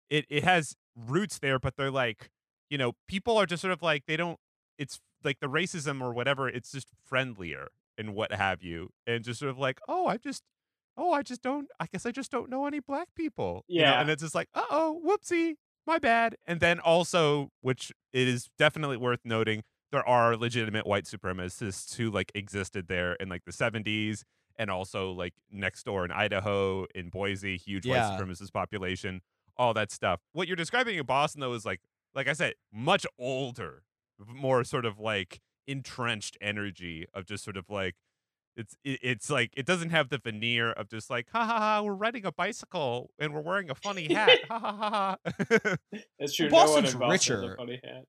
it it has roots there, but they're like you know people are just sort of like they don't. It's like the racism or whatever. It's just friendlier and what have you, and just sort of like oh, I just oh, I just don't. I guess I just don't know any black people. you know, Yeah. and it's just like, uh oh, whoopsie, my bad. And then also, which it is definitely worth noting, there are legitimate white supremacists who like existed there in like the seventies, and also like next door in Idaho, in Boise, huge Yeah. white supremacist population, all that stuff. What you're describing in Boston though is like, like I said, much older, more sort of like entrenched energy of just sort of like it's it's like it doesn't have the veneer of just like ha ha ha we're riding a bicycle and we're wearing a funny hat ha ha ha ha That's true. Well, no one Boston's in Boston has richer. a funny hat.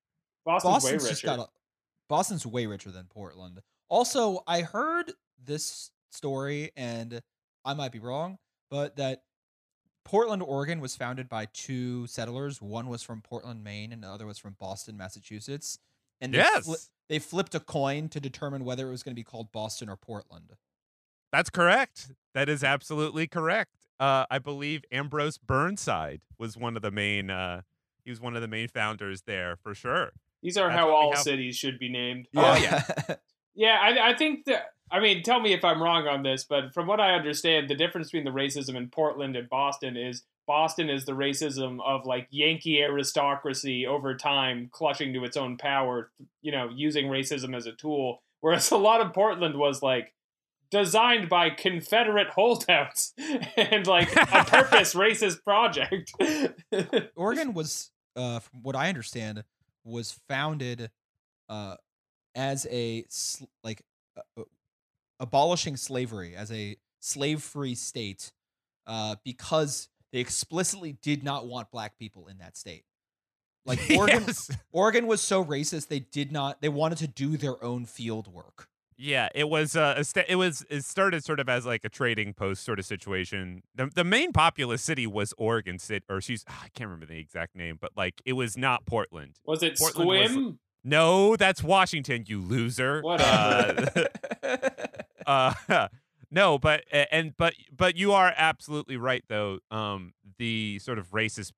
Boston's, way richer. just got a, Boston's way richer than Portland. Also, I heard this story, and I might be wrong, but that Portland, Oregon, was founded by two settlers. One was from Portland, Maine, and the other was from Boston, Massachusetts. And they, yes fli- they flipped a coin to determine whether it was going to be called Boston or Portland. that's correct that is absolutely correct uh i believe ambrose burnside was one of the main uh he was one of the main founders there for sure These are That's how all have. cities should be named. Oh, yeah. Yeah, I, I think that. I mean, tell me if I'm wrong on this, but from what I understand, the difference between the racism in Portland and Boston is Boston is the racism of like Yankee aristocracy over time clutching to its own power, you know, using racism as a tool. Whereas a lot of Portland was like designed by Confederate holdouts and like a purpose racist project. Oregon was, uh, from what I understand, was founded uh, as a sl- like uh, uh, abolishing slavery as a slave-free state uh, because they explicitly did not want black people in that state. Like Oregon, Yes. Oregon was so racist they did not. They wanted to do their own field work. Yeah, it was uh, a sta- it was it started sort of as like a trading post sort of situation. The the main populous city was Oregon City, or she's ah, I can't remember the exact name, but like it was not Portland. was it Portland was- Sequim? No, that's Washington, you loser. Whatever. Uh, uh, no, but and but but you are absolutely right though. Um, the sort of racist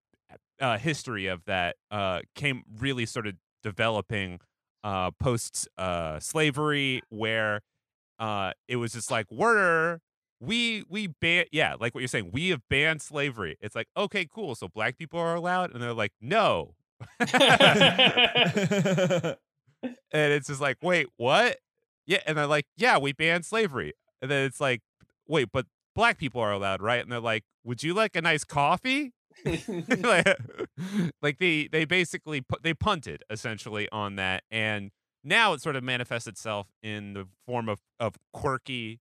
uh, history of that uh came really sort of developing uh post uh slavery where uh it was just like we're we we ban yeah like what you're saying we have banned slavery it's like okay cool so black people are allowed and they're like no and it's just like, wait, what? Yeah, and they're like, yeah, we banned slavery. And then it's like, wait, but black people are allowed, right? And they're like, would you like a nice coffee? like, like they they basically pu- they punted essentially on that, and now it sort of manifests itself in the form of of quirky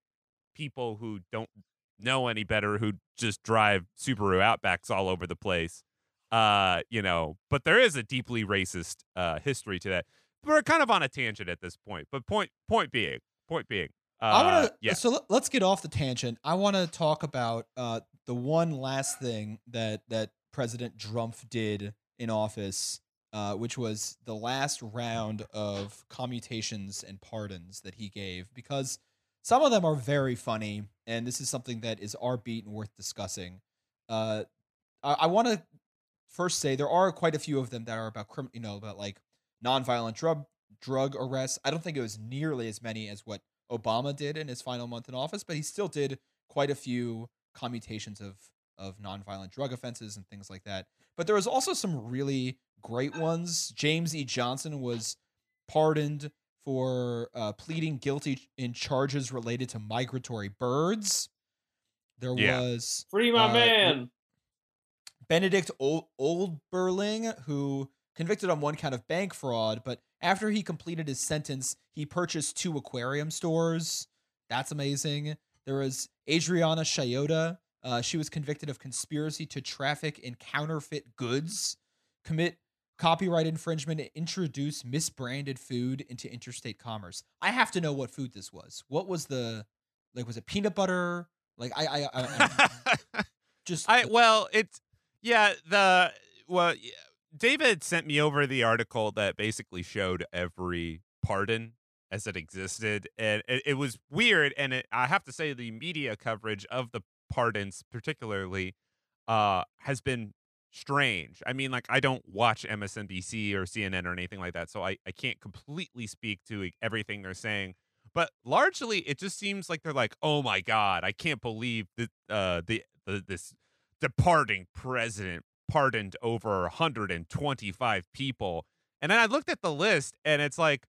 people who don't know any better who just drive Subaru Outbacks all over the place. Uh, you know, but there is a deeply racist uh history to that. We're kind of on a tangent at this point, but point point being, point being, uh, I want to. yeah, So let- let's get off the tangent. I want to talk about uh, the one last thing that that President Drumpf did in office, uh, which was the last round of commutations and pardons that he gave, because some of them are very funny, and this is something that is our beat and worth discussing. Uh, I, I want to first say there are quite a few of them that are about crim- you know, about like nonviolent drug drug arrests. I don't think it was nearly as many as what Obama did in his final month in office, but he still did quite a few commutations of of nonviolent drug offenses and things like that. But there was also some really great ones. James E. Johnson was pardoned for uh, pleading guilty in charges related to migratory birds. There Yeah. was Free my Uh, man. Benedict Old Olberding, who convicted on one count of bank fraud, but after he completed his sentence, he purchased two aquarium stores. That's amazing. There was Adriana Shayota. Uh, she was convicted of conspiracy to traffic in counterfeit goods, commit copyright infringement, and introduce misbranded food into interstate commerce. I have to know what food this was. What was the like? Was it peanut butter? Like I, I, I, I just I well, it's yeah. The well, yeah, David sent me over the article that basically showed every pardon as it existed, and it, it was weird. And it, I have to say, the media coverage of the pardons, particularly, uh, has been strange. I mean, like I don't watch MSNBC or CNN or anything like that, so I I can't completely speak to everything they're saying. But largely, it just seems like they're like, "Oh my God, I can't believe that uh, the, the this departing president pardoned over 125 people." And then I looked at the list, and it's like,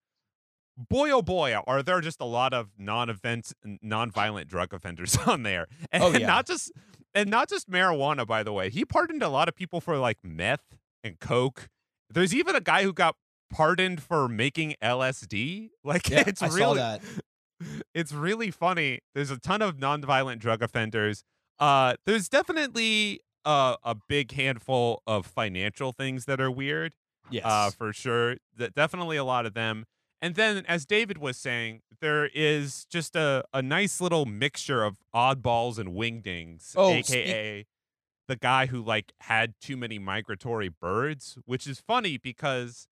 boy, oh boy, are there just a lot of non-event, non-violent drug offenders on there, and Oh, yeah. not just and not just marijuana. By the way, he pardoned a lot of people for like meth and coke. There's even a guy who got pardoned for making LSD. Like yeah, it's I really saw that. it's really funny. There's a ton of non-violent drug offenders. Uh, there's definitely uh, a big handful of financial things that are weird. Yes. Uh, for sure. That definitely a lot of them. And then, as David was saying, there is just a, a nice little mixture of oddballs and wingdings, Oh, aka the guy who like had too many migratory birds, which is funny because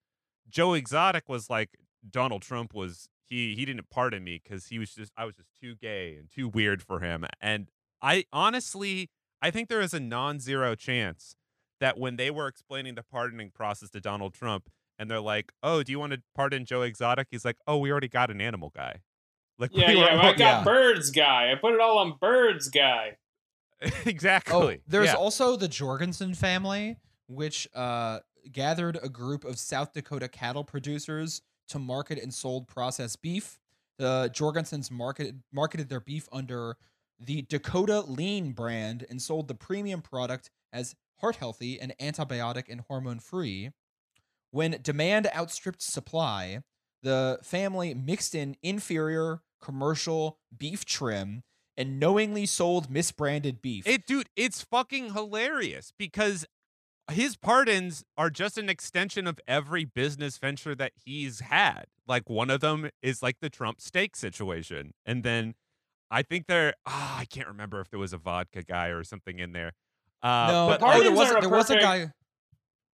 Joe Exotic was like Donald Trump was he he didn't pardon me because he was just I was just too gay and too weird for him. And I honestly I think there is a non-zero chance that when they were explaining the pardoning process to Donald Trump and they're like, "Oh, do you want to pardon Joe Exotic?" He's like, "Oh, we already got an animal guy." Like Yeah, we were- yeah. I got yeah. birds guy. I put it all on birds guy. exactly. Oh, there's Yeah. also the Jorgensen family, which uh, gathered a group of South Dakota cattle producers to market and sold processed beef. The Jorgensens marketed marketed their beef under the Dakota Lean brand and sold the premium product as heart healthy and antibiotic and hormone free. When demand outstripped supply, the family mixed in inferior commercial beef trim and knowingly sold misbranded beef. It, dude, it's fucking hilarious because his pardons are just an extension of every business venture that he's had. Like one of them is like the Trump steak situation, and then I think there. ah, I can't remember if there was a vodka guy or something in there. Uh, no, but oh, there pardons was are a was a perfect- guy.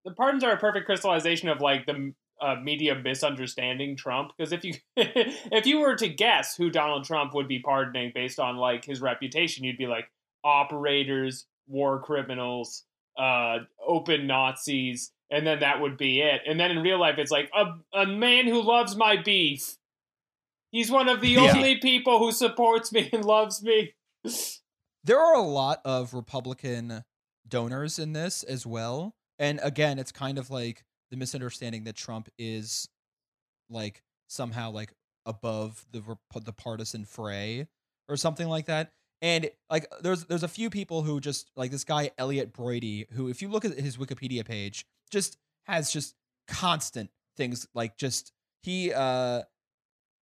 The pardons are a perfect crystallization of like the uh, media misunderstanding Trump. Because if you if you were to guess who Donald Trump would be pardoning based on like his reputation, you'd be like operators, war criminals, uh, open Nazis, and then that would be it. And then in real life, it's like a a man who loves my beef. He's one of the Yeah. only people who supports me and loves me. There are a lot of Republican donors in this as well. And again, it's kind of like the misunderstanding that Trump is like somehow like above the the partisan fray or something like that. And like there's there's a few people who just like this guy Elliott Broidy who if you look at his Wikipedia page just has just constant things like just he uh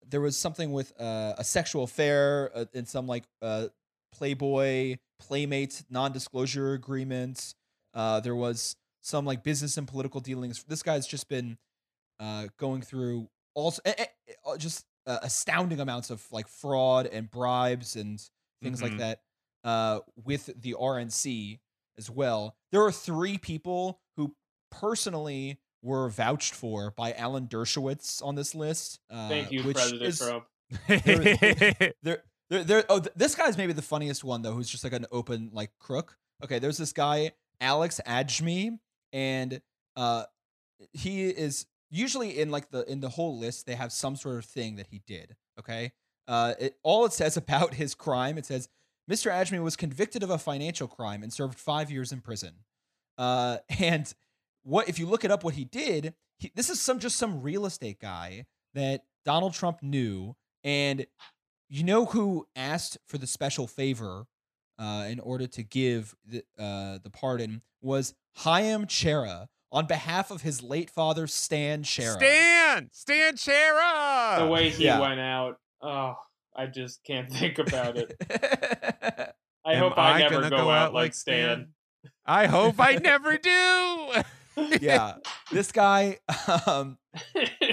there was something with uh, a sexual affair uh, in some like uh, Playboy Playmate non-disclosure agreement. Uh, there was some like business and political dealings. This guy's just been uh, going through also eh, eh, eh, just uh, astounding amounts of like fraud and bribes and things like Mhm. that uh, with the RNC as well. There are three people who personally were vouched for by Alan Dershowitz on this list. Uh, Thank you, which President is- Trump. there, there, there. Oh, th- this guy's maybe the funniest one though, who's just like an open like crook. Okay, there's this guy Alex Adjmi, and uh, he is usually in like the in the whole list. They have some sort of thing that he did. Okay, uh, it, all it says about his crime, it says Mr. Adjmi was convicted of a financial crime and served five years in prison. Uh, and what if you look it up? What he did? He, this is some just some real estate guy that Donald Trump knew, and you know who asked for the special favor uh, in order to give the uh, the pardon was Chaim Chera on behalf of his late father Stan Chera. Stan, Stan Chera. The way he Yeah. went out. Oh, I just can't think about it. I Am hope I, never gonna go, out like Stan. I hope I never do. yeah, this guy um,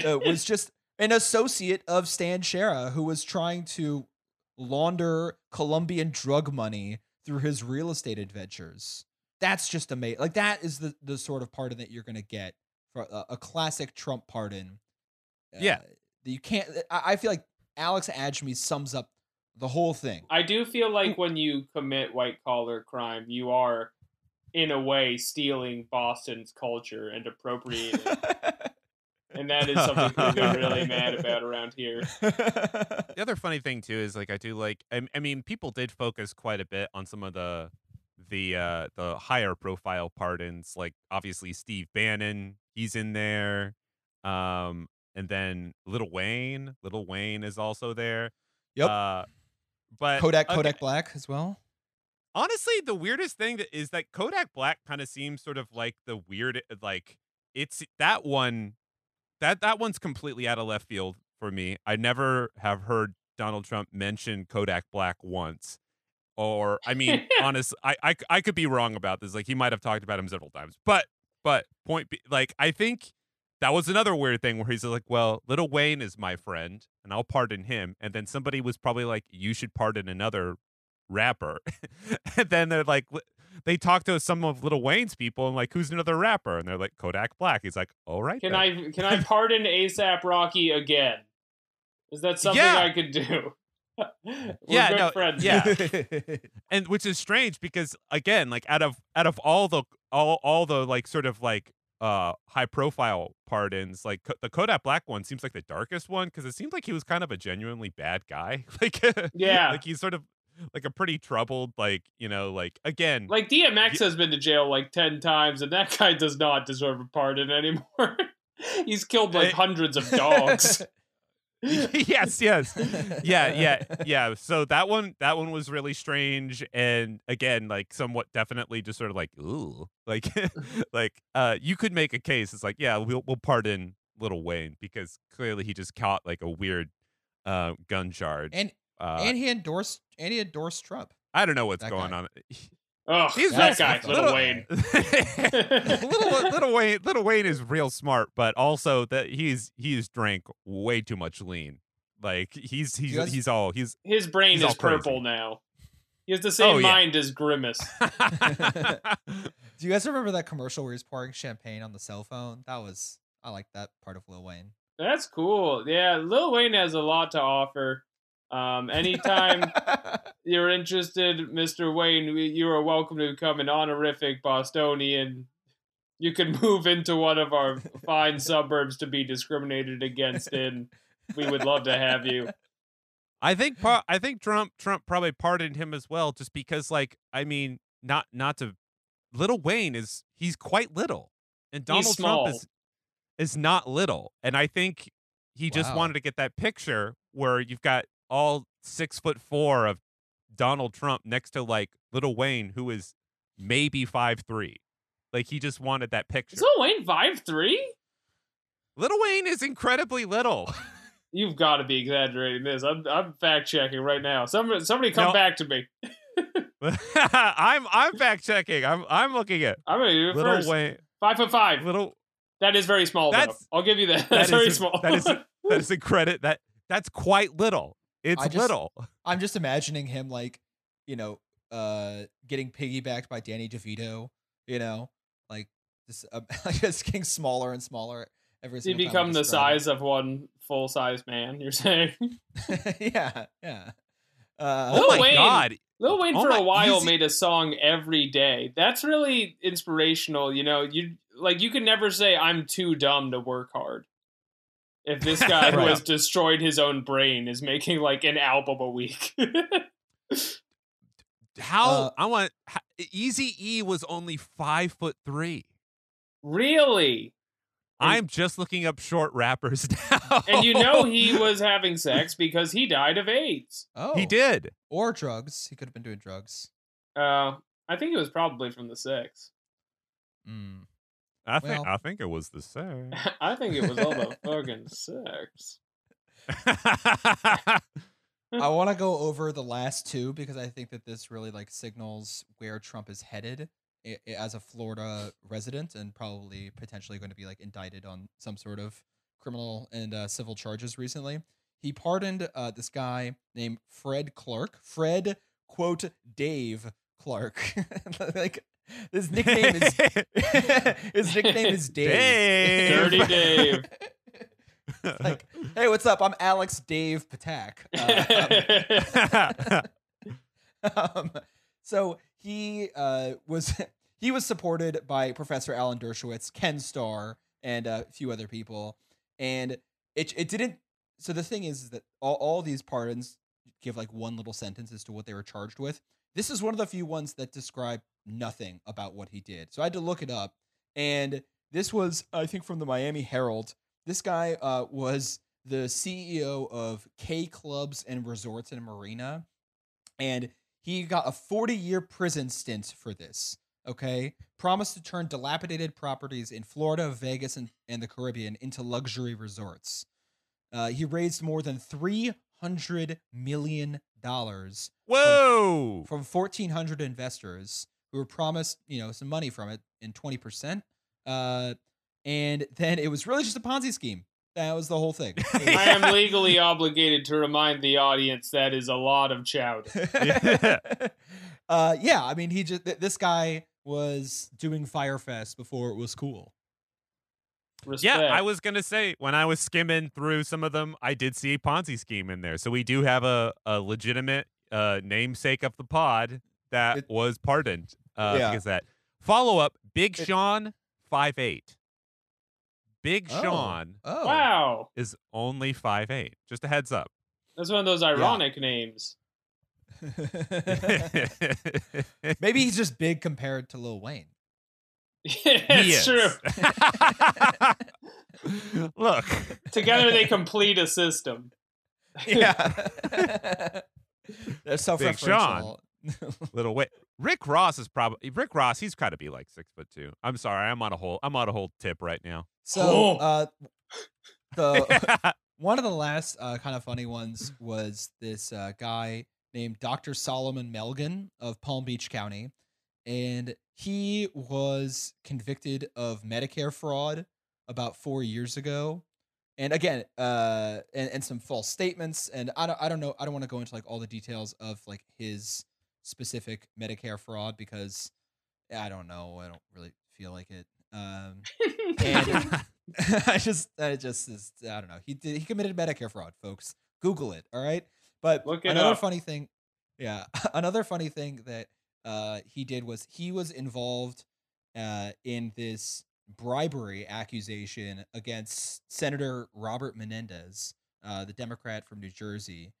uh, was just an associate of Stan Chera who was trying to launder Colombian drug money through his real estate adventures. That's just amazing. Like that is the the sort of pardon that you're going to get for a, a classic Trump pardon. Yeah. you can't. I, I feel like Alex Adjmi sums up the whole thing. I do feel like when you commit white collar crime, you are, in a way, stealing Boston's culture and appropriating it. And that is something we get really mad about around here. The other funny thing too is like I do like I, I mean people did focus quite a bit on some of the the uh the higher profile pardons like obviously Steve Bannon he's in there um and then Little Wayne Little Wayne is also there Yep. uh but Kodak okay, Kodak Black as well. Honestly the weirdest thing that is that Kodak Black kind of seems sort of like the weird uh, like it's that one that that one's completely out of left field for me. I never have heard Donald Trump mention Kodak Black once. Or I mean, honest, I, I I could be wrong about this. Like he might have talked about him several times. But but point like I think that was another weird thing where he's like, "Well, Little Wayne is my friend, and I'll pardon him." And then somebody was probably like, "You should pardon another rapper." and then they're like, they talk to some of Little Wayne's people and like, "Who's another rapper?" And they're like, "Kodak Black." He's like, "All right." Can then." I can I pardon ASAP Rocky again? Is that something Yeah. I could do? We're Yeah, good no, friends. yeah. and which is strange because again like out of out of all the all all the like sort of like uh high profile pardons like the Kodak Black one seems like the darkest one because it seems like he was kind of a genuinely bad guy like Yeah. like he's sort of like a pretty troubled like you know like again Like DMX has been to jail like ten times, and that guy does not deserve a pardon anymore. He's killed like Eh. hundreds of dogs. yes yes yeah yeah yeah so that one that one was really strange and again like somewhat definitely just sort of like ooh like like uh you could make a case it's like yeah we'll we'll pardon little wayne because clearly he just caught like a weird uh gun charge and uh and he endorsed and he endorsed Trump. i don't know what's that going guy. on Oh, He's that guy, that's Little little- Wayne. little little Wayne little Wayne is real smart, but also that he's he's drank way too much lean. Like he's he's You guys- he's all he's His brain He's is all crazy. purple now. He has the same Oh, yeah. mind as Grimace. Do you guys remember that commercial where he's pouring champagne on the cell phone? That was I like that part of Lil Wayne. That's cool. Yeah, Lil Wayne has a lot to offer. Um, anytime you're interested, Mr. Wayne, you are welcome to become an honorific Bostonian. You can move into one of our fine suburbs to be discriminated against in. We would love to have you. I think I think Trump Trump probably pardoned him as well, just because like I mean not not to little Wayne is he's quite little, and Donald. Trump is is not little, and I think he just wanted to get that picture where you've got all six foot four of Donald Trump next to like little Wayne, who is maybe five three. Like he just wanted that picture. Is Lil Wayne five three? little Wayne is incredibly little. You've got to be exaggerating this. I'm I'm fact checking right now. Somebody somebody come No. back to me. I'm I'm fact checking. I'm I'm looking at I'm gonna do it little first. Wayne. Five foot five. Little That is very small. That's- though. I'll give you that. that That's is very a- small. that is a- that is a credit. That that's quite little. It's I just- little. I'm just imagining him like, you know, uh, getting piggybacked by Danny DeVito. You know, like just uh, just getting smaller and smaller every you single. time I become the describe it. size of one full size man. You're saying yeah, yeah. Uh, Oh Lil my Wayne- god. Lil Wayne Oh for my- a while made a song every day. That's really inspirational. You know, you like you can never say I'm too dumb to work hard. If this guy who has destroyed his own brain is making like an album a week. How Uh, I want Easy E was only five foot three. really? I'm just looking up short rappers now. And you know he was having sex because he died of AIDS. oh, he did. or drugs. He could have been doing drugs. Uh, I think it was probably from the sex. Mm. I think Well- I think it was the same. I think it was all the fucking sex. I want to go over the last two because I think that this really like signals where Trump is headed i- i- as a Florida resident and probably potentially going to be like indicted on some sort of criminal and uh, civil charges recently. He pardoned uh, this guy named Fred Clark. Fred quote Dave Clark. like his nickname is his nickname is Dave. Dave. Dirty Dave. like, hey, what's up? I'm Alex Dave Ptak. Uh, um, so he uh, was he was supported by Professor Alan Dershowitz, Ken Starr, and a few other people, and it it didn't. So the thing is that all, all these pardons give like one little sentence as to what they were charged with. This is one of the few ones that describe nothing about what he did. So I had to look it up, and this was I think from the Miami Herald. This guy uh, was the CEO of Cay Clubs and Resorts and Marina, and he got a 40 year prison stint for this. Okay, promised to turn dilapidated properties in Florida, Vegas, and, and the Caribbean into luxury resorts. Uh, he raised more than 300 million dollars Whoa! from 1,400 investors who were promised, you know, some money from it in 20%. Uh, and then it was really just a Ponzi scheme. That was the whole thing. I am legally obligated to remind the audience that is a lot of chowder. uh, yeah, I mean, he just th- this guy was doing Fyre Fest before it was cool. Respect. Yeah, I was gonna say when I was skimming through some of them, I did see a Ponzi scheme in there. So we do have a, a legitimate uh, namesake of the pod that It- was pardoned. Uh, Yeah. Because that follow up, Big It- Sean five eight. Big Oh. Sean Oh, Wow. is only five eight. Just a heads up. That's one of those ironic names. Maybe he's just big compared to Lil Wayne. it's He true. Look, Together they complete a system. Yeah, they're self-referential. little wait. Rick Ross is probably Rick Ross. He's got to be like six foot two. I'm sorry, I'm on a whole. I'm on a whole tip right now. So, Oh. uh, the one of the last uh, kind of funny ones was this uh, guy named Dr. Salomon Melgen of Palm Beach County, and he was convicted of Medicare fraud about four years ago. And again, uh, and, and some false statements, and I don't, I don't know, I don't want to go into like all the details of like his specific Medicare fraud because I don't know, I don't really feel like it. Um, and I just, I just is, I don't know. He did, he committed Medicare fraud, folks. Google it, all right. But Look it another up. funny thing, yeah, another funny thing that uh, he did was he was involved uh, in this bribery accusation against Senator Robert Menendez, uh, the Democrat from New Jersey,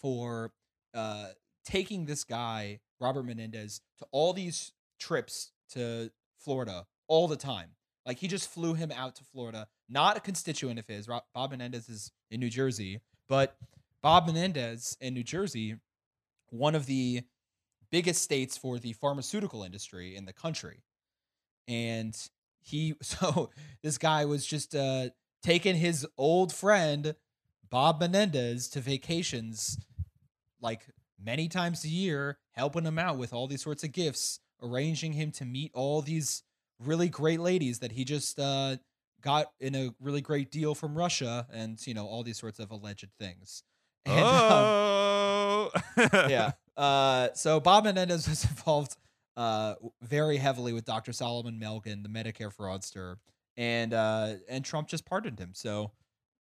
for uh, taking this guy Robert Menendez to all these trips to Florida all the time. Like he just flew him out to Florida, not a constituent of his. Bob Menendez is in New Jersey, but Bob Menendez in New Jersey, one of the biggest states for the pharmaceutical industry in the country. And he, so this guy was just uh, taking his old friend, Bob Menendez to vacations like many times a year, helping him out with all these sorts of gifts, arranging him to meet all these really great ladies that he just uh, got in a really great deal from Russia, and you know all these sorts of alleged things. And, um, oh, yeah. Uh, so Bob Menendez was involved uh, very heavily with Dr. Salomon Melgen, the Medicare fraudster, and uh, and Trump just pardoned him. So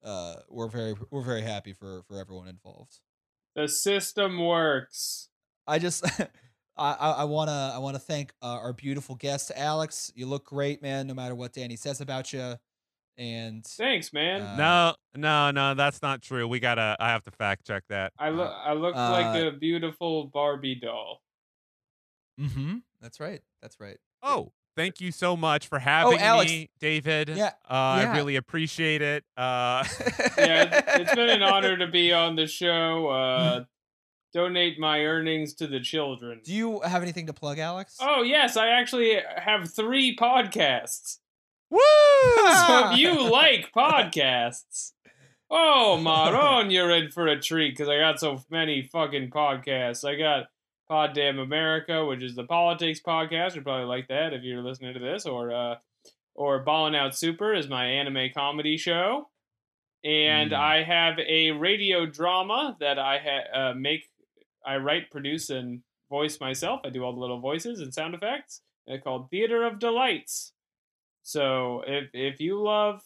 uh, we're very we're very happy for for everyone involved. The system works. I just I I I wanna I wanna thank uh, our beautiful guest Alex. You look great, man. No matter what Danny says about you, and Thanks, man. Uh, no, no, no, that's not true. We gotta. I have to fact check that. I look I look uh, like a beautiful Barbie doll. mm-hmm, that's right, that's right. Oh, thank you so much for having Alex. me, David. Yeah, uh, yeah. I really appreciate it. Uh, Yeah, it's- it's been an honor to be on the show. Uh, donate my earnings to the children. Do you have anything to plug, Alex? Oh yes, I actually have three podcasts. Woo! So if you like podcasts, oh Maron, you're in for a treat because I got so many fucking podcasts. I got Pod Damn America, which is the politics podcast. You'd probably like that if you're listening to this, or uh, or Ballin' Out Super is my anime comedy show, and Mm. I have a radio drama that I ha- uh, make, I write, produce, and voice myself. I do all the little voices and sound effects. They're called Theater of Delights. So if if you love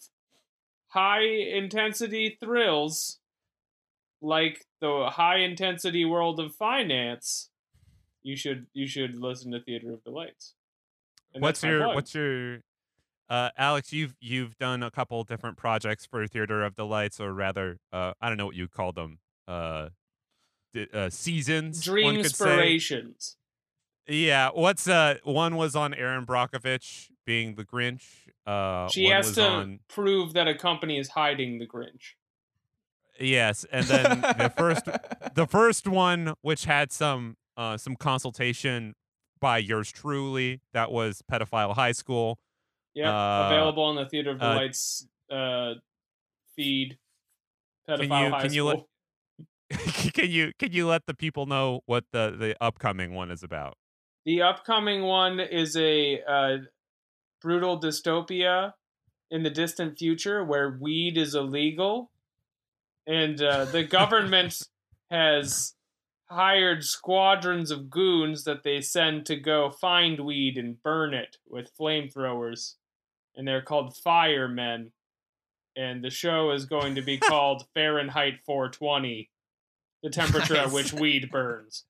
high intensity thrills like the high intensity world of finance, you should you should listen to Theater of Delights. And what's your plug. what's your uh, Alex? You've you've done a couple different projects for Theater of Delights, or rather, uh, I don't know what you call them. Uh, uh, seasons. dream inspirations? Yeah. What's uh? One was on Erin Brockovich being the Grinch. Uh, She has to on prove that a company is hiding the Grinch. yes, and then the first the first one, which had some uh some consultation by yours truly, that was pedophile high school. Yeah, Uh, available on the Theater of uh, Delights uh, feed. Pedophile you- high can you let- school. can you can you let the people know what the the upcoming one is about? The upcoming one is a uh, brutal dystopia in the distant future where weed is illegal, and uh, the government has hired squadrons of goons that they send to go find weed and burn it with flamethrowers, and they're called firemen. And the show is going to be called Fahrenheit 420, the temperature at which weed burns.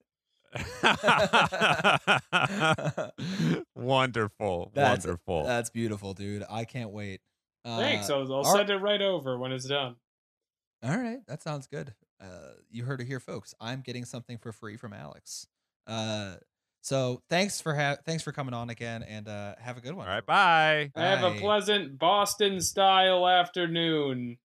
wonderful, That's- wonderful. That's beautiful, dude. I can't wait. Uh, Thanks. I'll, I'll our- send it right over when it's done. All right, that sounds good. Uh, you heard it here, folks. I'm getting something for free from Alex. Uh, so thanks for ha- thanks for coming on again, and uh, have a good one. All right, bye. Have a pleasant Boston style afternoon.